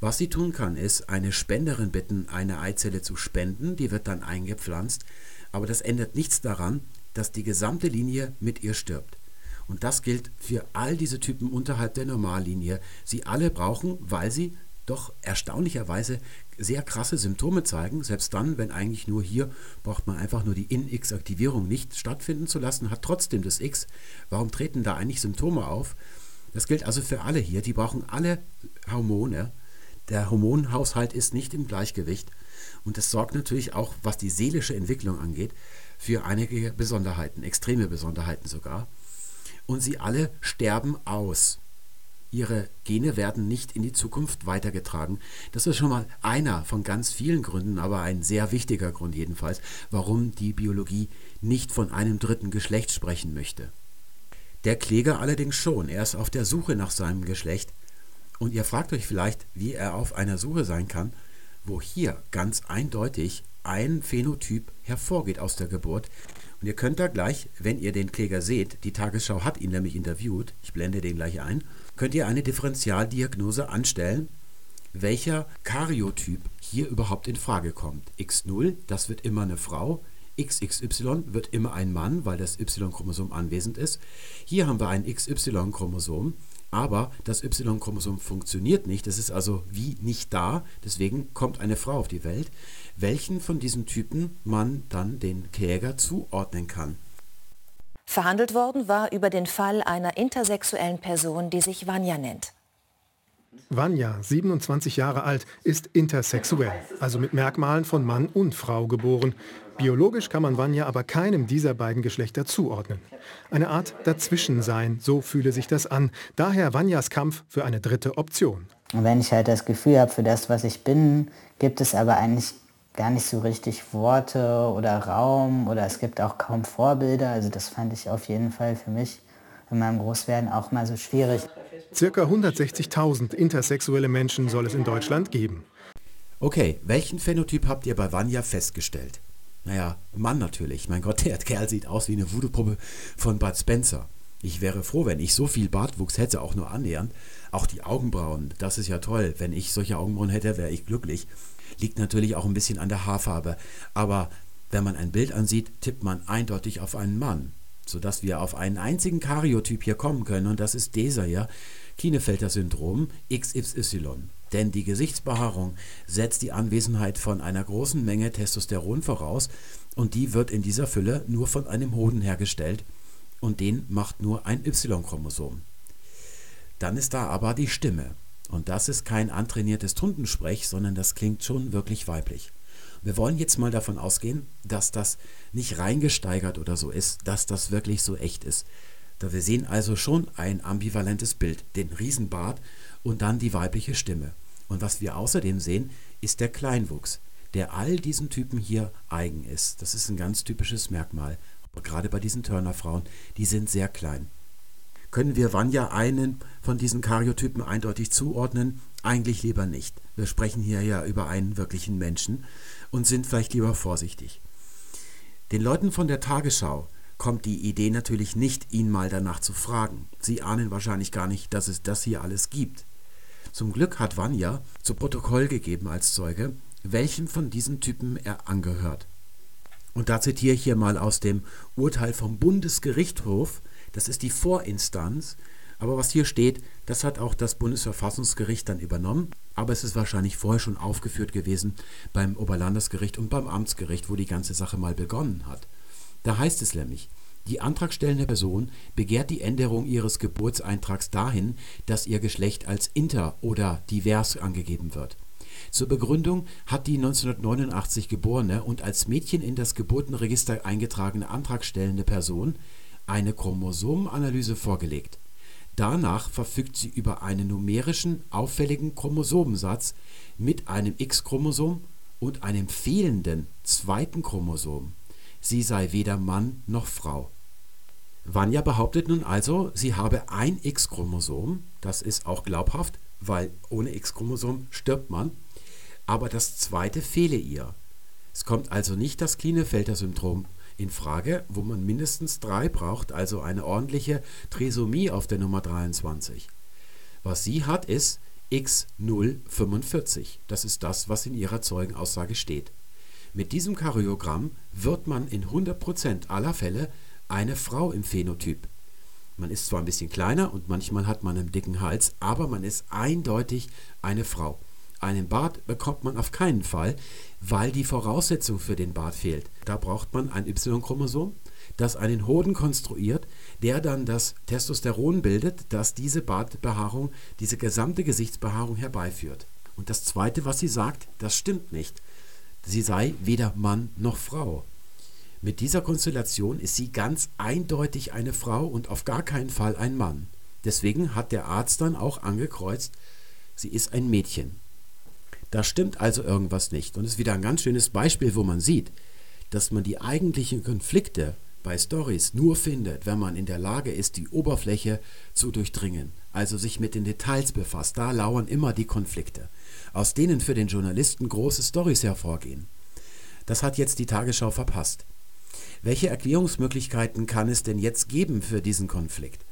Was sie tun kann, ist, eine Spenderin bitten, eine Eizelle zu spenden, die wird dann eingepflanzt, aber das ändert nichts daran, dass die gesamte Linie mit ihr stirbt. Und das gilt für all diese Typen unterhalb der Normallinie. Sie alle brauchen, weil sie doch erstaunlicherweise sehr krasse Symptome zeigen. Selbst dann, wenn eigentlich nur hier braucht man einfach nur die In-X-Aktivierung nicht stattfinden zu lassen, hat trotzdem das X. Warum treten da eigentlich Symptome auf? Das gilt also für alle hier. Die brauchen alle Hormone. Der Hormonhaushalt ist nicht im Gleichgewicht. Und das sorgt natürlich auch, was die seelische Entwicklung angeht, für einige Besonderheiten, extreme Besonderheiten sogar. Und sie alle sterben aus. Ihre Gene werden nicht in die Zukunft weitergetragen. Das ist schon mal einer von ganz vielen Gründen, aber ein sehr wichtiger Grund jedenfalls, warum die Biologie nicht von einem dritten Geschlecht sprechen möchte. Der Kläger allerdings schon. Er ist auf der Suche nach seinem Geschlecht. Und ihr fragt euch vielleicht, wie er auf einer Suche sein kann, wo hier ganz eindeutig ein Phänotyp hervorgeht aus der Geburt. Und ihr könnt da gleich, wenn ihr den Kläger seht, die Tagesschau hat ihn nämlich interviewt, ich blende den gleich ein, könnt ihr eine Differentialdiagnose anstellen, welcher Karyotyp hier überhaupt in Frage kommt. X0, das wird immer eine Frau, XXY wird immer ein Mann, weil das Y-Chromosom anwesend ist. Hier haben wir ein XY-Chromosom, aber das Y-Chromosom funktioniert nicht, es ist also wie nicht da, deswegen kommt eine Frau auf die Welt, welchen von diesen Typen man dann den Kläger zuordnen kann. Verhandelt worden war über den Fall einer intersexuellen Person, die sich Vanya nennt. Vanya, 27 Jahre alt, ist intersexuell, also mit Merkmalen von Mann und Frau geboren. Biologisch kann man Vanya aber keinem dieser beiden Geschlechter zuordnen. Eine Art Dazwischensein, so fühle sich das an. Daher Vanyas Kampf für eine dritte Option. Wenn ich halt das Gefühl habe, für das, was ich bin, gibt es aber eigentlich gar nicht so richtig Worte oder Raum oder es gibt auch kaum Vorbilder. Also das fand ich auf jeden Fall für mich in meinem Großwerden auch mal so schwierig. Circa 160.000 intersexuelle Menschen soll es in Deutschland geben. Okay, welchen Phänotyp habt ihr bei Vanya festgestellt? Naja, Mann natürlich. Mein Gott, <laughs> der Kerl sieht aus wie eine Voodoo-Puppe von Bud Spencer. Ich wäre froh, wenn ich so viel Bartwuchs hätte, auch nur annähernd. Auch die Augenbrauen, das ist ja toll. Wenn ich solche Augenbrauen hätte, wäre ich glücklich. Liegt natürlich auch ein bisschen an der Haarfarbe. Aber wenn man ein Bild ansieht, tippt man eindeutig auf einen Mann. Sodass wir auf einen einzigen Karyotyp hier kommen können. Und das ist dieser hier, Kienefelter Syndrom XY. Denn die Gesichtsbehaarung setzt die Anwesenheit von einer großen Menge Testosteron voraus. und die wird in dieser Fülle nur von einem Hoden hergestellt und den macht nur ein Y-Chromosom. Dann ist da aber die Stimme und das ist kein antrainiertes Tundensprech, sondern das klingt schon wirklich weiblich. Wir wollen jetzt mal davon ausgehen, dass das nicht reingesteigert oder so ist, dass das wirklich so echt ist. Da wir sehen also schon ein ambivalentes Bild, den Riesenbart und dann die weibliche Stimme. Und was wir außerdem sehen, ist der Kleinwuchs, der all diesen Typen hier eigen ist. Das ist ein ganz typisches Merkmal. Gerade bei diesen Turner-Frauen, die sind sehr klein. Können wir Vanya einen von diesen Karyotypen eindeutig zuordnen? Eigentlich lieber nicht. Wir sprechen hier ja über einen wirklichen Menschen und sind vielleicht lieber vorsichtig. Den Leuten von der Tagesschau kommt die Idee natürlich nicht, ihn mal danach zu fragen. Sie ahnen wahrscheinlich gar nicht, dass es das hier alles gibt. Zum Glück hat Vanya zu Protokoll gegeben als Zeuge, welchem von diesen Typen er angehört. Und da zitiere ich hier mal aus dem Urteil vom Bundesgerichtshof, das ist die Vorinstanz, aber was hier steht, das hat auch das Bundesverfassungsgericht dann übernommen, aber es ist wahrscheinlich vorher schon aufgeführt gewesen beim Oberlandesgericht und beim Amtsgericht, wo die ganze Sache mal begonnen hat. Da heißt es nämlich, die antragstellende Person begehrt die Änderung ihres Geburtseintrags dahin, dass ihr Geschlecht als inter oder divers angegeben wird. Zur Begründung hat die 1989 geborene und als Mädchen in das Geburtenregister eingetragene antragstellende Person eine Chromosomenanalyse vorgelegt. Danach verfügt sie über einen numerischen auffälligen Chromosomensatz mit einem X-Chromosom und einem fehlenden zweiten Chromosom sie sei weder Mann noch Frau. Vanya behauptet nun also, sie habe ein X-Chromosom, das ist auch glaubhaft, weil ohne X-Chromosom stirbt man, aber das zweite fehle ihr. Es kommt also nicht das Klinefelter-Syndrom in Frage, wo man mindestens drei braucht, also eine ordentliche Trisomie auf der Nummer 23. Was sie hat, ist X045. Das ist das, was in ihrer Zeugenaussage steht. Mit diesem Karyogramm wird man in 100% aller Fälle eine Frau im Phänotyp. Man ist zwar ein bisschen kleiner und manchmal hat man einen dicken Hals, aber man ist eindeutig eine Frau. Einen Bart bekommt man auf keinen Fall, weil die Voraussetzung für den Bart fehlt. Da braucht man ein Y-Chromosom, das einen Hoden konstruiert, der dann das Testosteron bildet, das diese Bartbehaarung, diese gesamte Gesichtsbehaarung herbeiführt. Und das Zweite, was sie sagt, das stimmt nicht sie sei weder Mann noch Frau. Mit dieser Konstellation ist sie ganz eindeutig eine Frau und auf gar keinen Fall ein Mann. Deswegen hat der Arzt dann auch angekreuzt, sie ist ein Mädchen. Da stimmt also irgendwas nicht. Und es ist wieder ein ganz schönes Beispiel, wo man sieht, dass man die eigentlichen Konflikte bei Stories nur findet, wenn man in der Lage ist, die Oberfläche zu durchdringen, also sich mit den Details befasst. Da lauern immer die Konflikte aus denen für den Journalisten große Stories hervorgehen. Das hat jetzt die Tagesschau verpasst. Welche Erklärungsmöglichkeiten kann es denn jetzt geben für diesen Konflikt?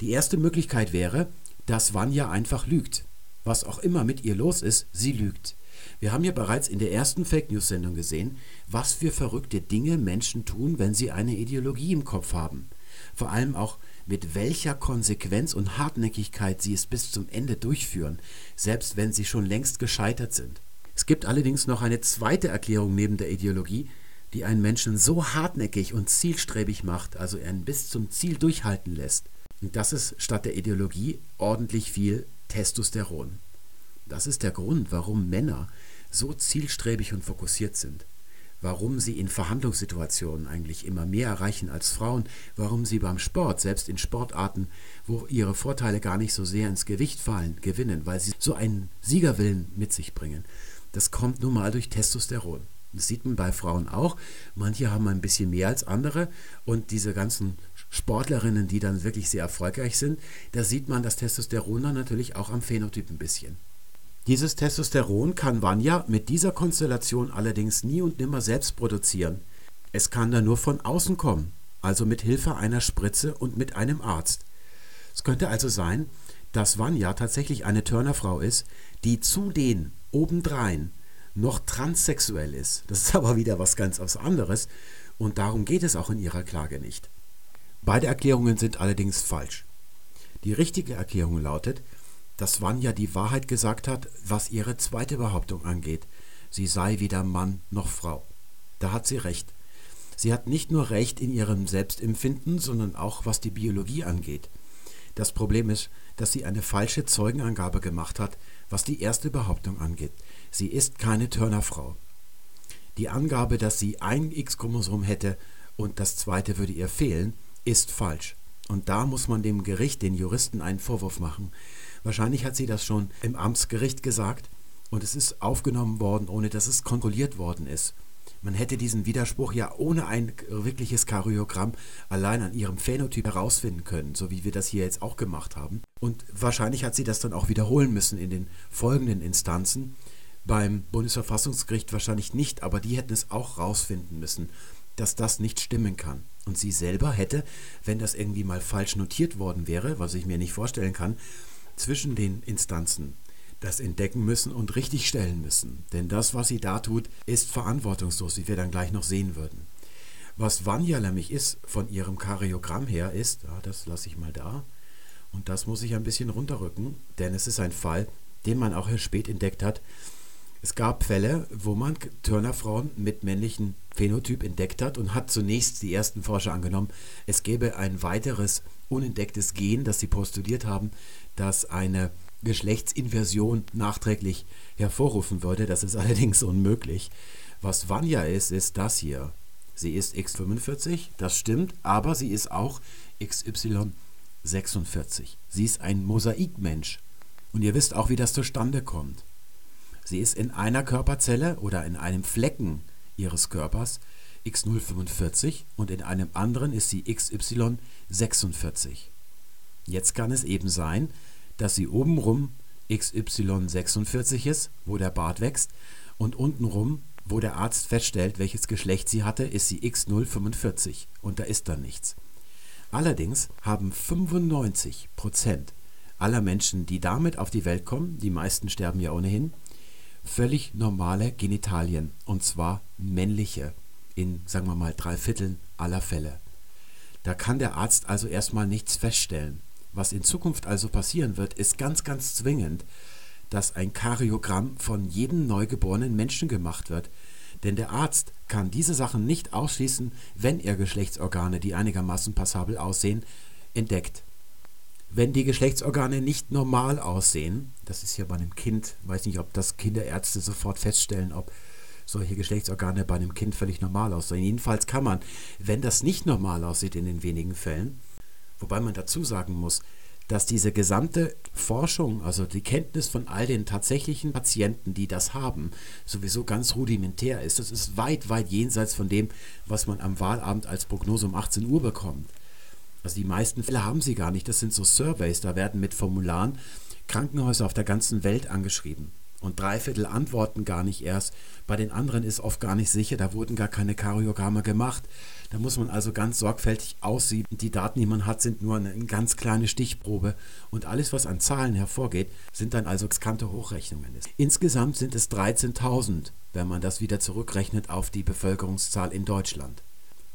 Die erste Möglichkeit wäre, dass Vanya einfach lügt. Was auch immer mit ihr los ist, sie lügt. Wir haben ja bereits in der ersten Fake News Sendung gesehen, was für verrückte Dinge Menschen tun, wenn sie eine Ideologie im Kopf haben. Vor allem auch mit welcher Konsequenz und Hartnäckigkeit sie es bis zum Ende durchführen, selbst wenn sie schon längst gescheitert sind. Es gibt allerdings noch eine zweite Erklärung neben der Ideologie, die einen Menschen so hartnäckig und zielstrebig macht, also ihn bis zum Ziel durchhalten lässt. Und das ist statt der Ideologie ordentlich viel Testosteron. Das ist der Grund, warum Männer so zielstrebig und fokussiert sind warum sie in Verhandlungssituationen eigentlich immer mehr erreichen als Frauen, warum sie beim Sport, selbst in Sportarten, wo ihre Vorteile gar nicht so sehr ins Gewicht fallen, gewinnen, weil sie so einen Siegerwillen mit sich bringen. Das kommt nun mal durch Testosteron. Das sieht man bei Frauen auch. Manche haben ein bisschen mehr als andere und diese ganzen Sportlerinnen, die dann wirklich sehr erfolgreich sind, da sieht man das Testosteron dann natürlich auch am Phänotyp ein bisschen. Dieses Testosteron kann Vanya mit dieser Konstellation allerdings nie und nimmer selbst produzieren. Es kann da nur von außen kommen, also mit Hilfe einer Spritze und mit einem Arzt. Es könnte also sein, dass Vanya tatsächlich eine Turnerfrau ist, die zu den obendrein noch transsexuell ist. Das ist aber wieder was ganz anderes und darum geht es auch in ihrer Klage nicht. Beide Erklärungen sind allerdings falsch. Die richtige Erklärung lautet, dass Vanya die Wahrheit gesagt hat, was ihre zweite Behauptung angeht. Sie sei weder Mann noch Frau. Da hat sie recht. Sie hat nicht nur Recht in ihrem Selbstempfinden, sondern auch was die Biologie angeht. Das Problem ist, dass sie eine falsche Zeugenangabe gemacht hat, was die erste Behauptung angeht. Sie ist keine Turnerfrau. Die Angabe, dass sie ein X-Chromosom hätte und das zweite würde ihr fehlen, ist falsch. Und da muss man dem Gericht, den Juristen, einen Vorwurf machen. Wahrscheinlich hat sie das schon im Amtsgericht gesagt und es ist aufgenommen worden, ohne dass es kontrolliert worden ist. Man hätte diesen Widerspruch ja ohne ein wirkliches Karyogramm allein an ihrem Phänotyp herausfinden können, so wie wir das hier jetzt auch gemacht haben. Und wahrscheinlich hat sie das dann auch wiederholen müssen in den folgenden Instanzen. Beim Bundesverfassungsgericht wahrscheinlich nicht, aber die hätten es auch rausfinden müssen, dass das nicht stimmen kann. Und sie selber hätte, wenn das irgendwie mal falsch notiert worden wäre, was ich mir nicht vorstellen kann, zwischen den Instanzen das entdecken müssen und richtigstellen müssen. Denn das, was sie da tut, ist verantwortungslos, wie wir dann gleich noch sehen würden. Was Vanya nämlich ist, von ihrem Kariogramm her, ist, ja, das lasse ich mal da, und das muss ich ein bisschen runterrücken, denn es ist ein Fall, den man auch erst spät entdeckt hat. Es gab Fälle, wo man Turnerfrauen mit männlichem Phänotyp entdeckt hat und hat zunächst die ersten Forscher angenommen, es gäbe ein weiteres unentdecktes Gen, das sie postuliert haben, das eine Geschlechtsinversion nachträglich hervorrufen würde. Das ist <laughs> allerdings unmöglich. Was Vanya ist, ist das hier. Sie ist X45, das stimmt, aber sie ist auch XY46. Sie ist ein Mosaikmensch. Und ihr wisst auch, wie das zustande kommt. Sie ist in einer Körperzelle oder in einem Flecken ihres Körpers X045 und in einem anderen ist sie XY46. Jetzt kann es eben sein, dass sie obenrum XY46 ist, wo der Bart wächst, und untenrum, wo der Arzt feststellt, welches Geschlecht sie hatte, ist sie X045 und da ist dann nichts. Allerdings haben 95% aller Menschen, die damit auf die Welt kommen, die meisten sterben ja ohnehin, völlig normale Genitalien und zwar männliche in, sagen wir mal, drei Vierteln aller Fälle. Da kann der Arzt also erstmal nichts feststellen. Was in Zukunft also passieren wird, ist ganz, ganz zwingend, dass ein Kariogramm von jedem neugeborenen Menschen gemacht wird. Denn der Arzt kann diese Sachen nicht ausschließen, wenn er Geschlechtsorgane, die einigermaßen passabel aussehen, entdeckt. Wenn die Geschlechtsorgane nicht normal aussehen, das ist ja bei einem Kind, weiß nicht, ob das Kinderärzte sofort feststellen, ob solche Geschlechtsorgane bei einem Kind völlig normal aussehen. Jedenfalls kann man, wenn das nicht normal aussieht in den wenigen Fällen, Wobei man dazu sagen muss, dass diese gesamte Forschung, also die Kenntnis von all den tatsächlichen Patienten, die das haben, sowieso ganz rudimentär ist. Das ist weit, weit jenseits von dem, was man am Wahlabend als Prognose um 18 Uhr bekommt. Also die meisten Fälle haben sie gar nicht. Das sind so Surveys, da werden mit Formularen Krankenhäuser auf der ganzen Welt angeschrieben. Und drei Viertel antworten gar nicht erst. Bei den anderen ist oft gar nicht sicher, da wurden gar keine Kariogramme gemacht. Da muss man also ganz sorgfältig aussehen. Die Daten, die man hat, sind nur eine ganz kleine Stichprobe. Und alles, was an Zahlen hervorgeht, sind dann also skante Hochrechnungen. Insgesamt sind es 13.000, wenn man das wieder zurückrechnet auf die Bevölkerungszahl in Deutschland.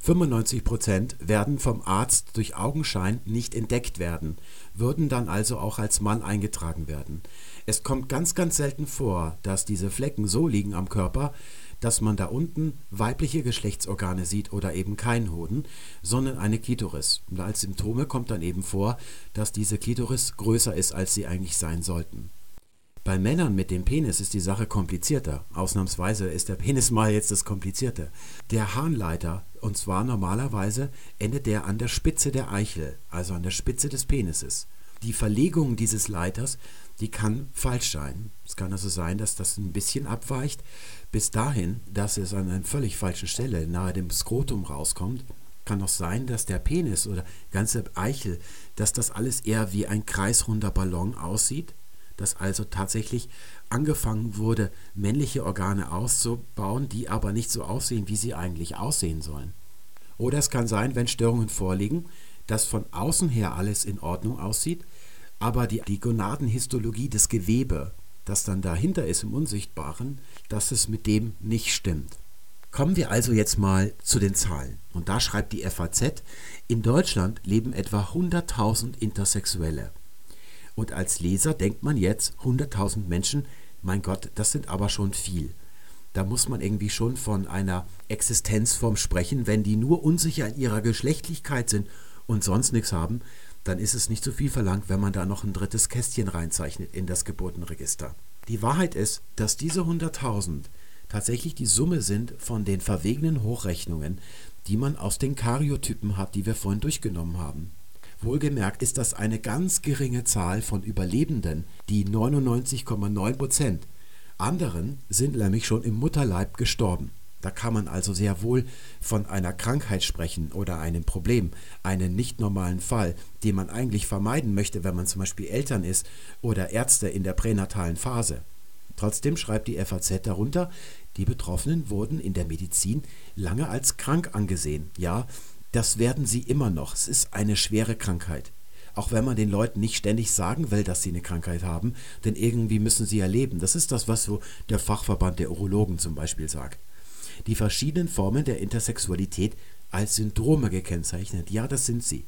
95 Prozent werden vom Arzt durch Augenschein nicht entdeckt werden, würden dann also auch als Mann eingetragen werden. Es kommt ganz, ganz selten vor, dass diese Flecken so liegen am Körper, dass man da unten weibliche Geschlechtsorgane sieht oder eben kein Hoden, sondern eine Klitoris. Und als Symptome kommt dann eben vor, dass diese Klitoris größer ist, als sie eigentlich sein sollten. Bei Männern mit dem Penis ist die Sache komplizierter. Ausnahmsweise ist der Penis mal jetzt das Komplizierte. Der Harnleiter, und zwar normalerweise endet der an der Spitze der Eichel, also an der Spitze des Penises. Die Verlegung dieses Leiters, die kann falsch sein. Es kann also sein, dass das ein bisschen abweicht, bis dahin, dass es an einer völlig falschen Stelle nahe dem Skrotum rauskommt. Kann auch sein, dass der Penis oder ganze Eichel, dass das alles eher wie ein kreisrunder Ballon aussieht dass also tatsächlich angefangen wurde, männliche Organe auszubauen, die aber nicht so aussehen, wie sie eigentlich aussehen sollen. Oder es kann sein, wenn Störungen vorliegen, dass von außen her alles in Ordnung aussieht, aber die, die Gonadenhistologie des Gewebe, das dann dahinter ist im Unsichtbaren, dass es mit dem nicht stimmt. Kommen wir also jetzt mal zu den Zahlen. Und da schreibt die FAZ, in Deutschland leben etwa 100.000 Intersexuelle. Und als Leser denkt man jetzt, 100.000 Menschen, mein Gott, das sind aber schon viel. da muss man irgendwie schon von einer Existenzform sprechen. Wenn die nur unsicher in ihrer Geschlechtlichkeit sind und sonst nichts haben, dann ist es nicht zu so viel verlangt, wenn man da noch ein drittes Kästchen reinzeichnet in das Geburtenregister. Die Wahrheit ist, dass diese 100.000 tatsächlich die Summe sind von den verwegenen Hochrechnungen, die man aus den Karyotypen hat, die wir vorhin durchgenommen haben. Wohlgemerkt ist das eine ganz geringe Zahl von Überlebenden, die 99,9 Prozent. Anderen sind nämlich schon im Mutterleib gestorben. Da kann man also sehr wohl von einer Krankheit sprechen oder einem Problem, einen nicht normalen Fall, den man eigentlich vermeiden möchte, wenn man zum Beispiel Eltern ist oder Ärzte in der pränatalen Phase. Trotzdem schreibt die FAZ darunter, die Betroffenen wurden in der Medizin lange als krank angesehen. Ja, das werden sie immer noch. Es ist eine schwere Krankheit. Auch wenn man den Leuten nicht ständig sagen will, dass sie eine Krankheit haben, denn irgendwie müssen sie ja leben. Das ist das, was so der Fachverband der Urologen zum Beispiel sagt die verschiedenen Formen der Intersexualität als Syndrome gekennzeichnet. Ja, das sind sie,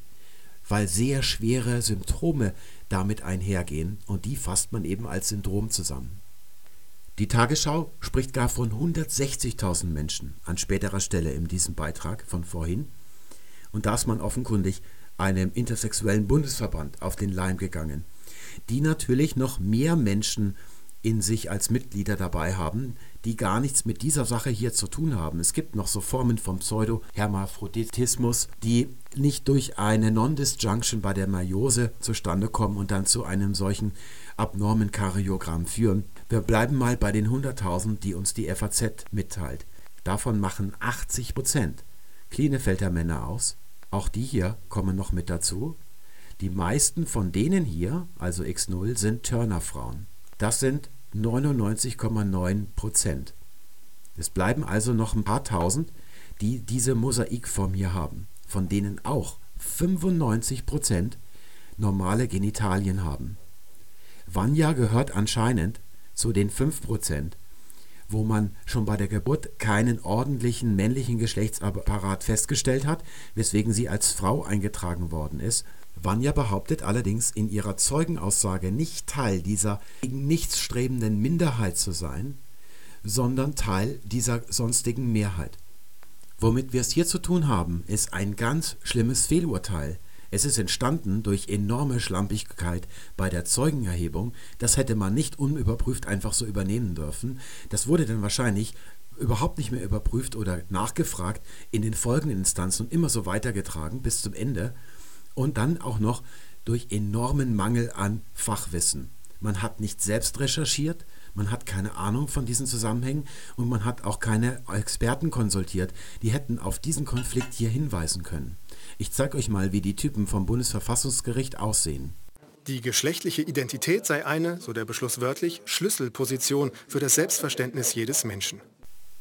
weil sehr schwere Symptome damit einhergehen und die fasst man eben als Syndrom zusammen. Die Tagesschau spricht gar von 160.000 Menschen an späterer Stelle in diesem Beitrag von vorhin. Und da ist man offenkundig einem intersexuellen Bundesverband auf den Leim gegangen, die natürlich noch mehr Menschen in sich als Mitglieder dabei haben, die gar nichts mit dieser Sache hier zu tun haben. Es gibt noch so Formen vom Pseudo-Hermaphroditismus, die nicht durch eine Non-Disjunction bei der Meiose zustande kommen und dann zu einem solchen abnormen Karyogramm führen. Wir bleiben mal bei den 100.000, die uns die FAZ mitteilt. Davon machen 80 Prozent Klinefelder Männer aus. Auch die hier kommen noch mit dazu. Die meisten von denen hier, also X0, sind Turner-Frauen. Das sind 99,9 Prozent. Es bleiben also noch ein paar tausend, die diese Mosaikform hier haben, von denen auch 95 Prozent normale Genitalien haben. Vanya gehört anscheinend zu den 5 Prozent, wo man schon bei der Geburt keinen ordentlichen männlichen Geschlechtsapparat festgestellt hat, weswegen sie als Frau eingetragen worden ist Vanya behauptet allerdings in ihrer Zeugenaussage nicht Teil dieser gegen nichts strebenden Minderheit zu sein, sondern Teil dieser sonstigen Mehrheit. Womit wir es hier zu tun haben, ist ein ganz schlimmes Fehlurteil. Es ist entstanden durch enorme Schlampigkeit bei der Zeugenerhebung. Das hätte man nicht unüberprüft einfach so übernehmen dürfen. Das wurde dann wahrscheinlich überhaupt nicht mehr überprüft oder nachgefragt in den folgenden Instanzen und immer so weitergetragen bis zum Ende und dann auch noch durch enormen Mangel an Fachwissen. Man hat nicht selbst recherchiert, man hat keine Ahnung von diesen Zusammenhängen und man hat auch keine Experten konsultiert, die hätten auf diesen Konflikt hier hinweisen können. Ich zeige euch mal, wie die Typen vom Bundesverfassungsgericht aussehen. Die geschlechtliche Identität sei eine, so der Beschluss wörtlich, Schlüsselposition für das Selbstverständnis jedes Menschen.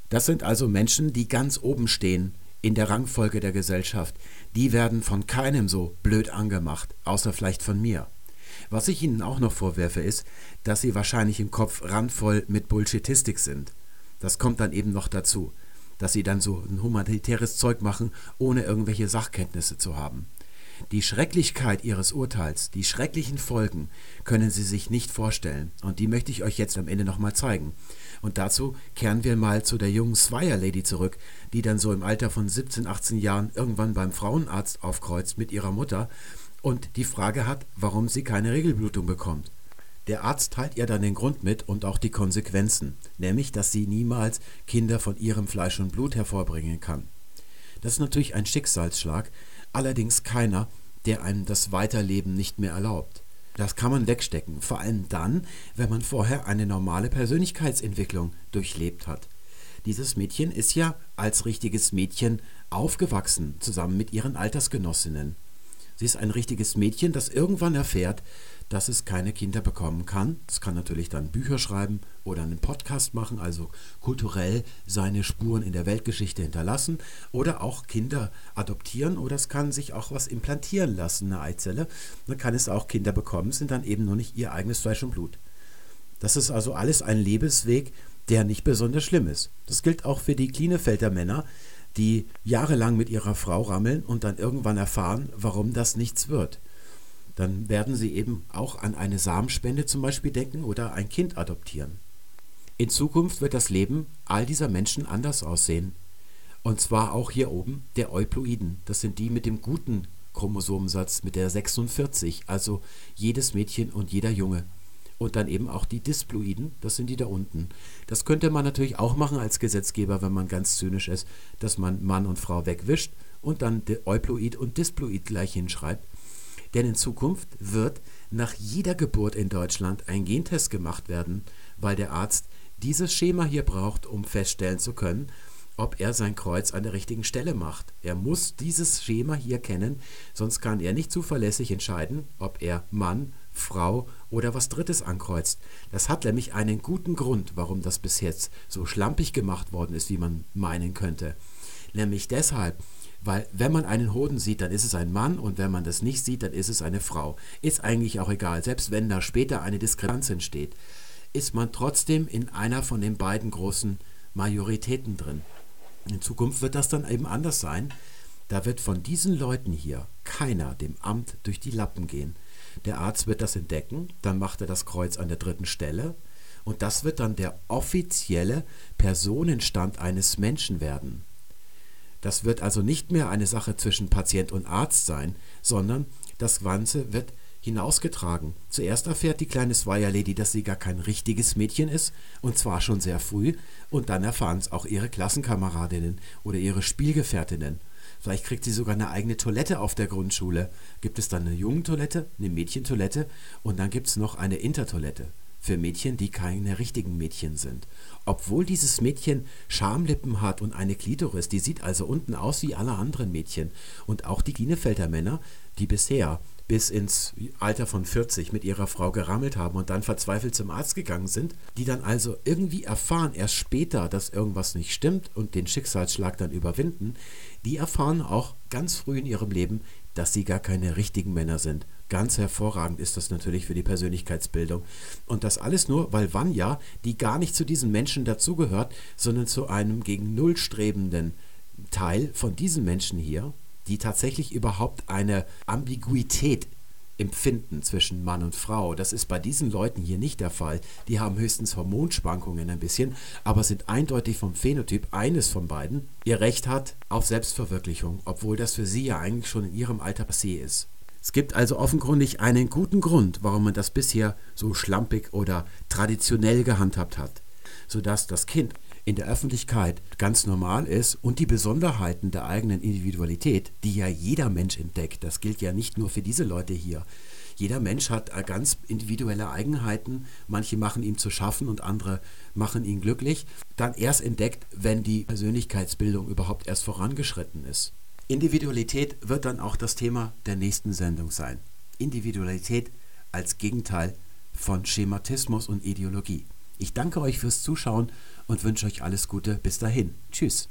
Das sind also Menschen, die ganz oben stehen in der Rangfolge der Gesellschaft, die werden von keinem so blöd angemacht, außer vielleicht von mir. Was ich ihnen auch noch vorwerfe, ist, dass sie wahrscheinlich im Kopf randvoll mit Bullshitistik sind. Das kommt dann eben noch dazu, dass sie dann so ein humanitäres Zeug machen, ohne irgendwelche Sachkenntnisse zu haben. Die Schrecklichkeit ihres Urteils, die schrecklichen Folgen können Sie sich nicht vorstellen. Und die möchte ich euch jetzt am Ende nochmal zeigen. Und dazu kehren wir mal zu der jungen Swire Lady zurück, die dann so im Alter von 17, 18 Jahren irgendwann beim Frauenarzt aufkreuzt mit ihrer Mutter und die Frage hat, warum sie keine Regelblutung bekommt. Der Arzt teilt ihr dann den Grund mit und auch die Konsequenzen, nämlich dass sie niemals Kinder von ihrem Fleisch und Blut hervorbringen kann. Das ist natürlich ein Schicksalsschlag, allerdings keiner, der einem das Weiterleben nicht mehr erlaubt. Das kann man wegstecken, vor allem dann, wenn man vorher eine normale Persönlichkeitsentwicklung durchlebt hat. Dieses Mädchen ist ja als richtiges Mädchen aufgewachsen, zusammen mit ihren Altersgenossinnen. Sie ist ein richtiges Mädchen, das irgendwann erfährt, dass es keine Kinder bekommen kann. Es kann natürlich dann Bücher schreiben oder einen Podcast machen, also kulturell seine Spuren in der Weltgeschichte hinterlassen oder auch Kinder adoptieren oder es kann sich auch was implantieren lassen, eine Eizelle. Dann kann es auch Kinder bekommen, sind dann eben nur nicht ihr eigenes Fleisch und Blut. Das ist also alles ein Lebensweg, der nicht besonders schlimm ist. Das gilt auch für die Klinefelder Männer, die jahrelang mit ihrer Frau rammeln und dann irgendwann erfahren, warum das nichts wird dann werden sie eben auch an eine Samenspende zum Beispiel denken oder ein Kind adoptieren. In Zukunft wird das Leben all dieser Menschen anders aussehen. Und zwar auch hier oben der Euploiden. Das sind die mit dem guten Chromosomensatz, mit der 46, also jedes Mädchen und jeder Junge. Und dann eben auch die Disploiden, das sind die da unten. Das könnte man natürlich auch machen als Gesetzgeber, wenn man ganz zynisch ist, dass man Mann und Frau wegwischt und dann Euploid und Disploid gleich hinschreibt. Denn in Zukunft wird nach jeder Geburt in Deutschland ein Gentest gemacht werden, weil der Arzt dieses Schema hier braucht, um feststellen zu können, ob er sein Kreuz an der richtigen Stelle macht. Er muss dieses Schema hier kennen, sonst kann er nicht zuverlässig entscheiden, ob er Mann, Frau oder was Drittes ankreuzt. Das hat nämlich einen guten Grund, warum das bis jetzt so schlampig gemacht worden ist, wie man meinen könnte. Nämlich deshalb, weil wenn man einen Hoden sieht, dann ist es ein Mann und wenn man das nicht sieht, dann ist es eine Frau. Ist eigentlich auch egal, selbst wenn da später eine Diskrepanz entsteht, ist man trotzdem in einer von den beiden großen Majoritäten drin. In Zukunft wird das dann eben anders sein. Da wird von diesen Leuten hier keiner dem Amt durch die Lappen gehen. Der Arzt wird das entdecken, dann macht er das Kreuz an der dritten Stelle und das wird dann der offizielle Personenstand eines Menschen werden. Das wird also nicht mehr eine Sache zwischen Patient und Arzt sein, sondern das Ganze wird hinausgetragen. Zuerst erfährt die kleine Swire-Lady, dass sie gar kein richtiges Mädchen ist, und zwar schon sehr früh, und dann erfahren es auch ihre Klassenkameradinnen oder ihre Spielgefährtinnen. Vielleicht kriegt sie sogar eine eigene Toilette auf der Grundschule. Gibt es dann eine Jungentoilette, eine Mädchentoilette und dann gibt es noch eine Intertoilette für Mädchen, die keine richtigen Mädchen sind. Obwohl dieses Mädchen Schamlippen hat und eine Klitoris, die sieht also unten aus wie alle anderen Mädchen. Und auch die Klinefelder Männer, die bisher bis ins Alter von 40 mit ihrer Frau gerammelt haben und dann verzweifelt zum Arzt gegangen sind, die dann also irgendwie erfahren, erst später, dass irgendwas nicht stimmt und den Schicksalsschlag dann überwinden, die erfahren auch ganz früh in ihrem Leben, dass sie gar keine richtigen Männer sind. Ganz hervorragend ist das natürlich für die Persönlichkeitsbildung. Und das alles nur, weil Vanya, die gar nicht zu diesen Menschen dazugehört, sondern zu einem gegen Null strebenden Teil von diesen Menschen hier, die tatsächlich überhaupt eine Ambiguität empfinden zwischen Mann und Frau. Das ist bei diesen Leuten hier nicht der Fall. Die haben höchstens Hormonschwankungen ein bisschen, aber sind eindeutig vom Phänotyp eines von beiden, ihr Recht hat auf Selbstverwirklichung, obwohl das für sie ja eigentlich schon in ihrem Alter passé ist. Es gibt also offenkundig einen guten Grund, warum man das bisher so schlampig oder traditionell gehandhabt hat, sodass das Kind in der Öffentlichkeit ganz normal ist und die Besonderheiten der eigenen Individualität, die ja jeder Mensch entdeckt, das gilt ja nicht nur für diese Leute hier. Jeder Mensch hat ganz individuelle Eigenheiten, manche machen ihm zu schaffen und andere machen ihn glücklich, dann erst entdeckt, wenn die Persönlichkeitsbildung überhaupt erst vorangeschritten ist. Individualität wird dann auch das Thema der nächsten Sendung sein. Individualität als Gegenteil von Schematismus und Ideologie. Ich danke euch fürs Zuschauen und wünsche euch alles Gute. Bis dahin. Tschüss.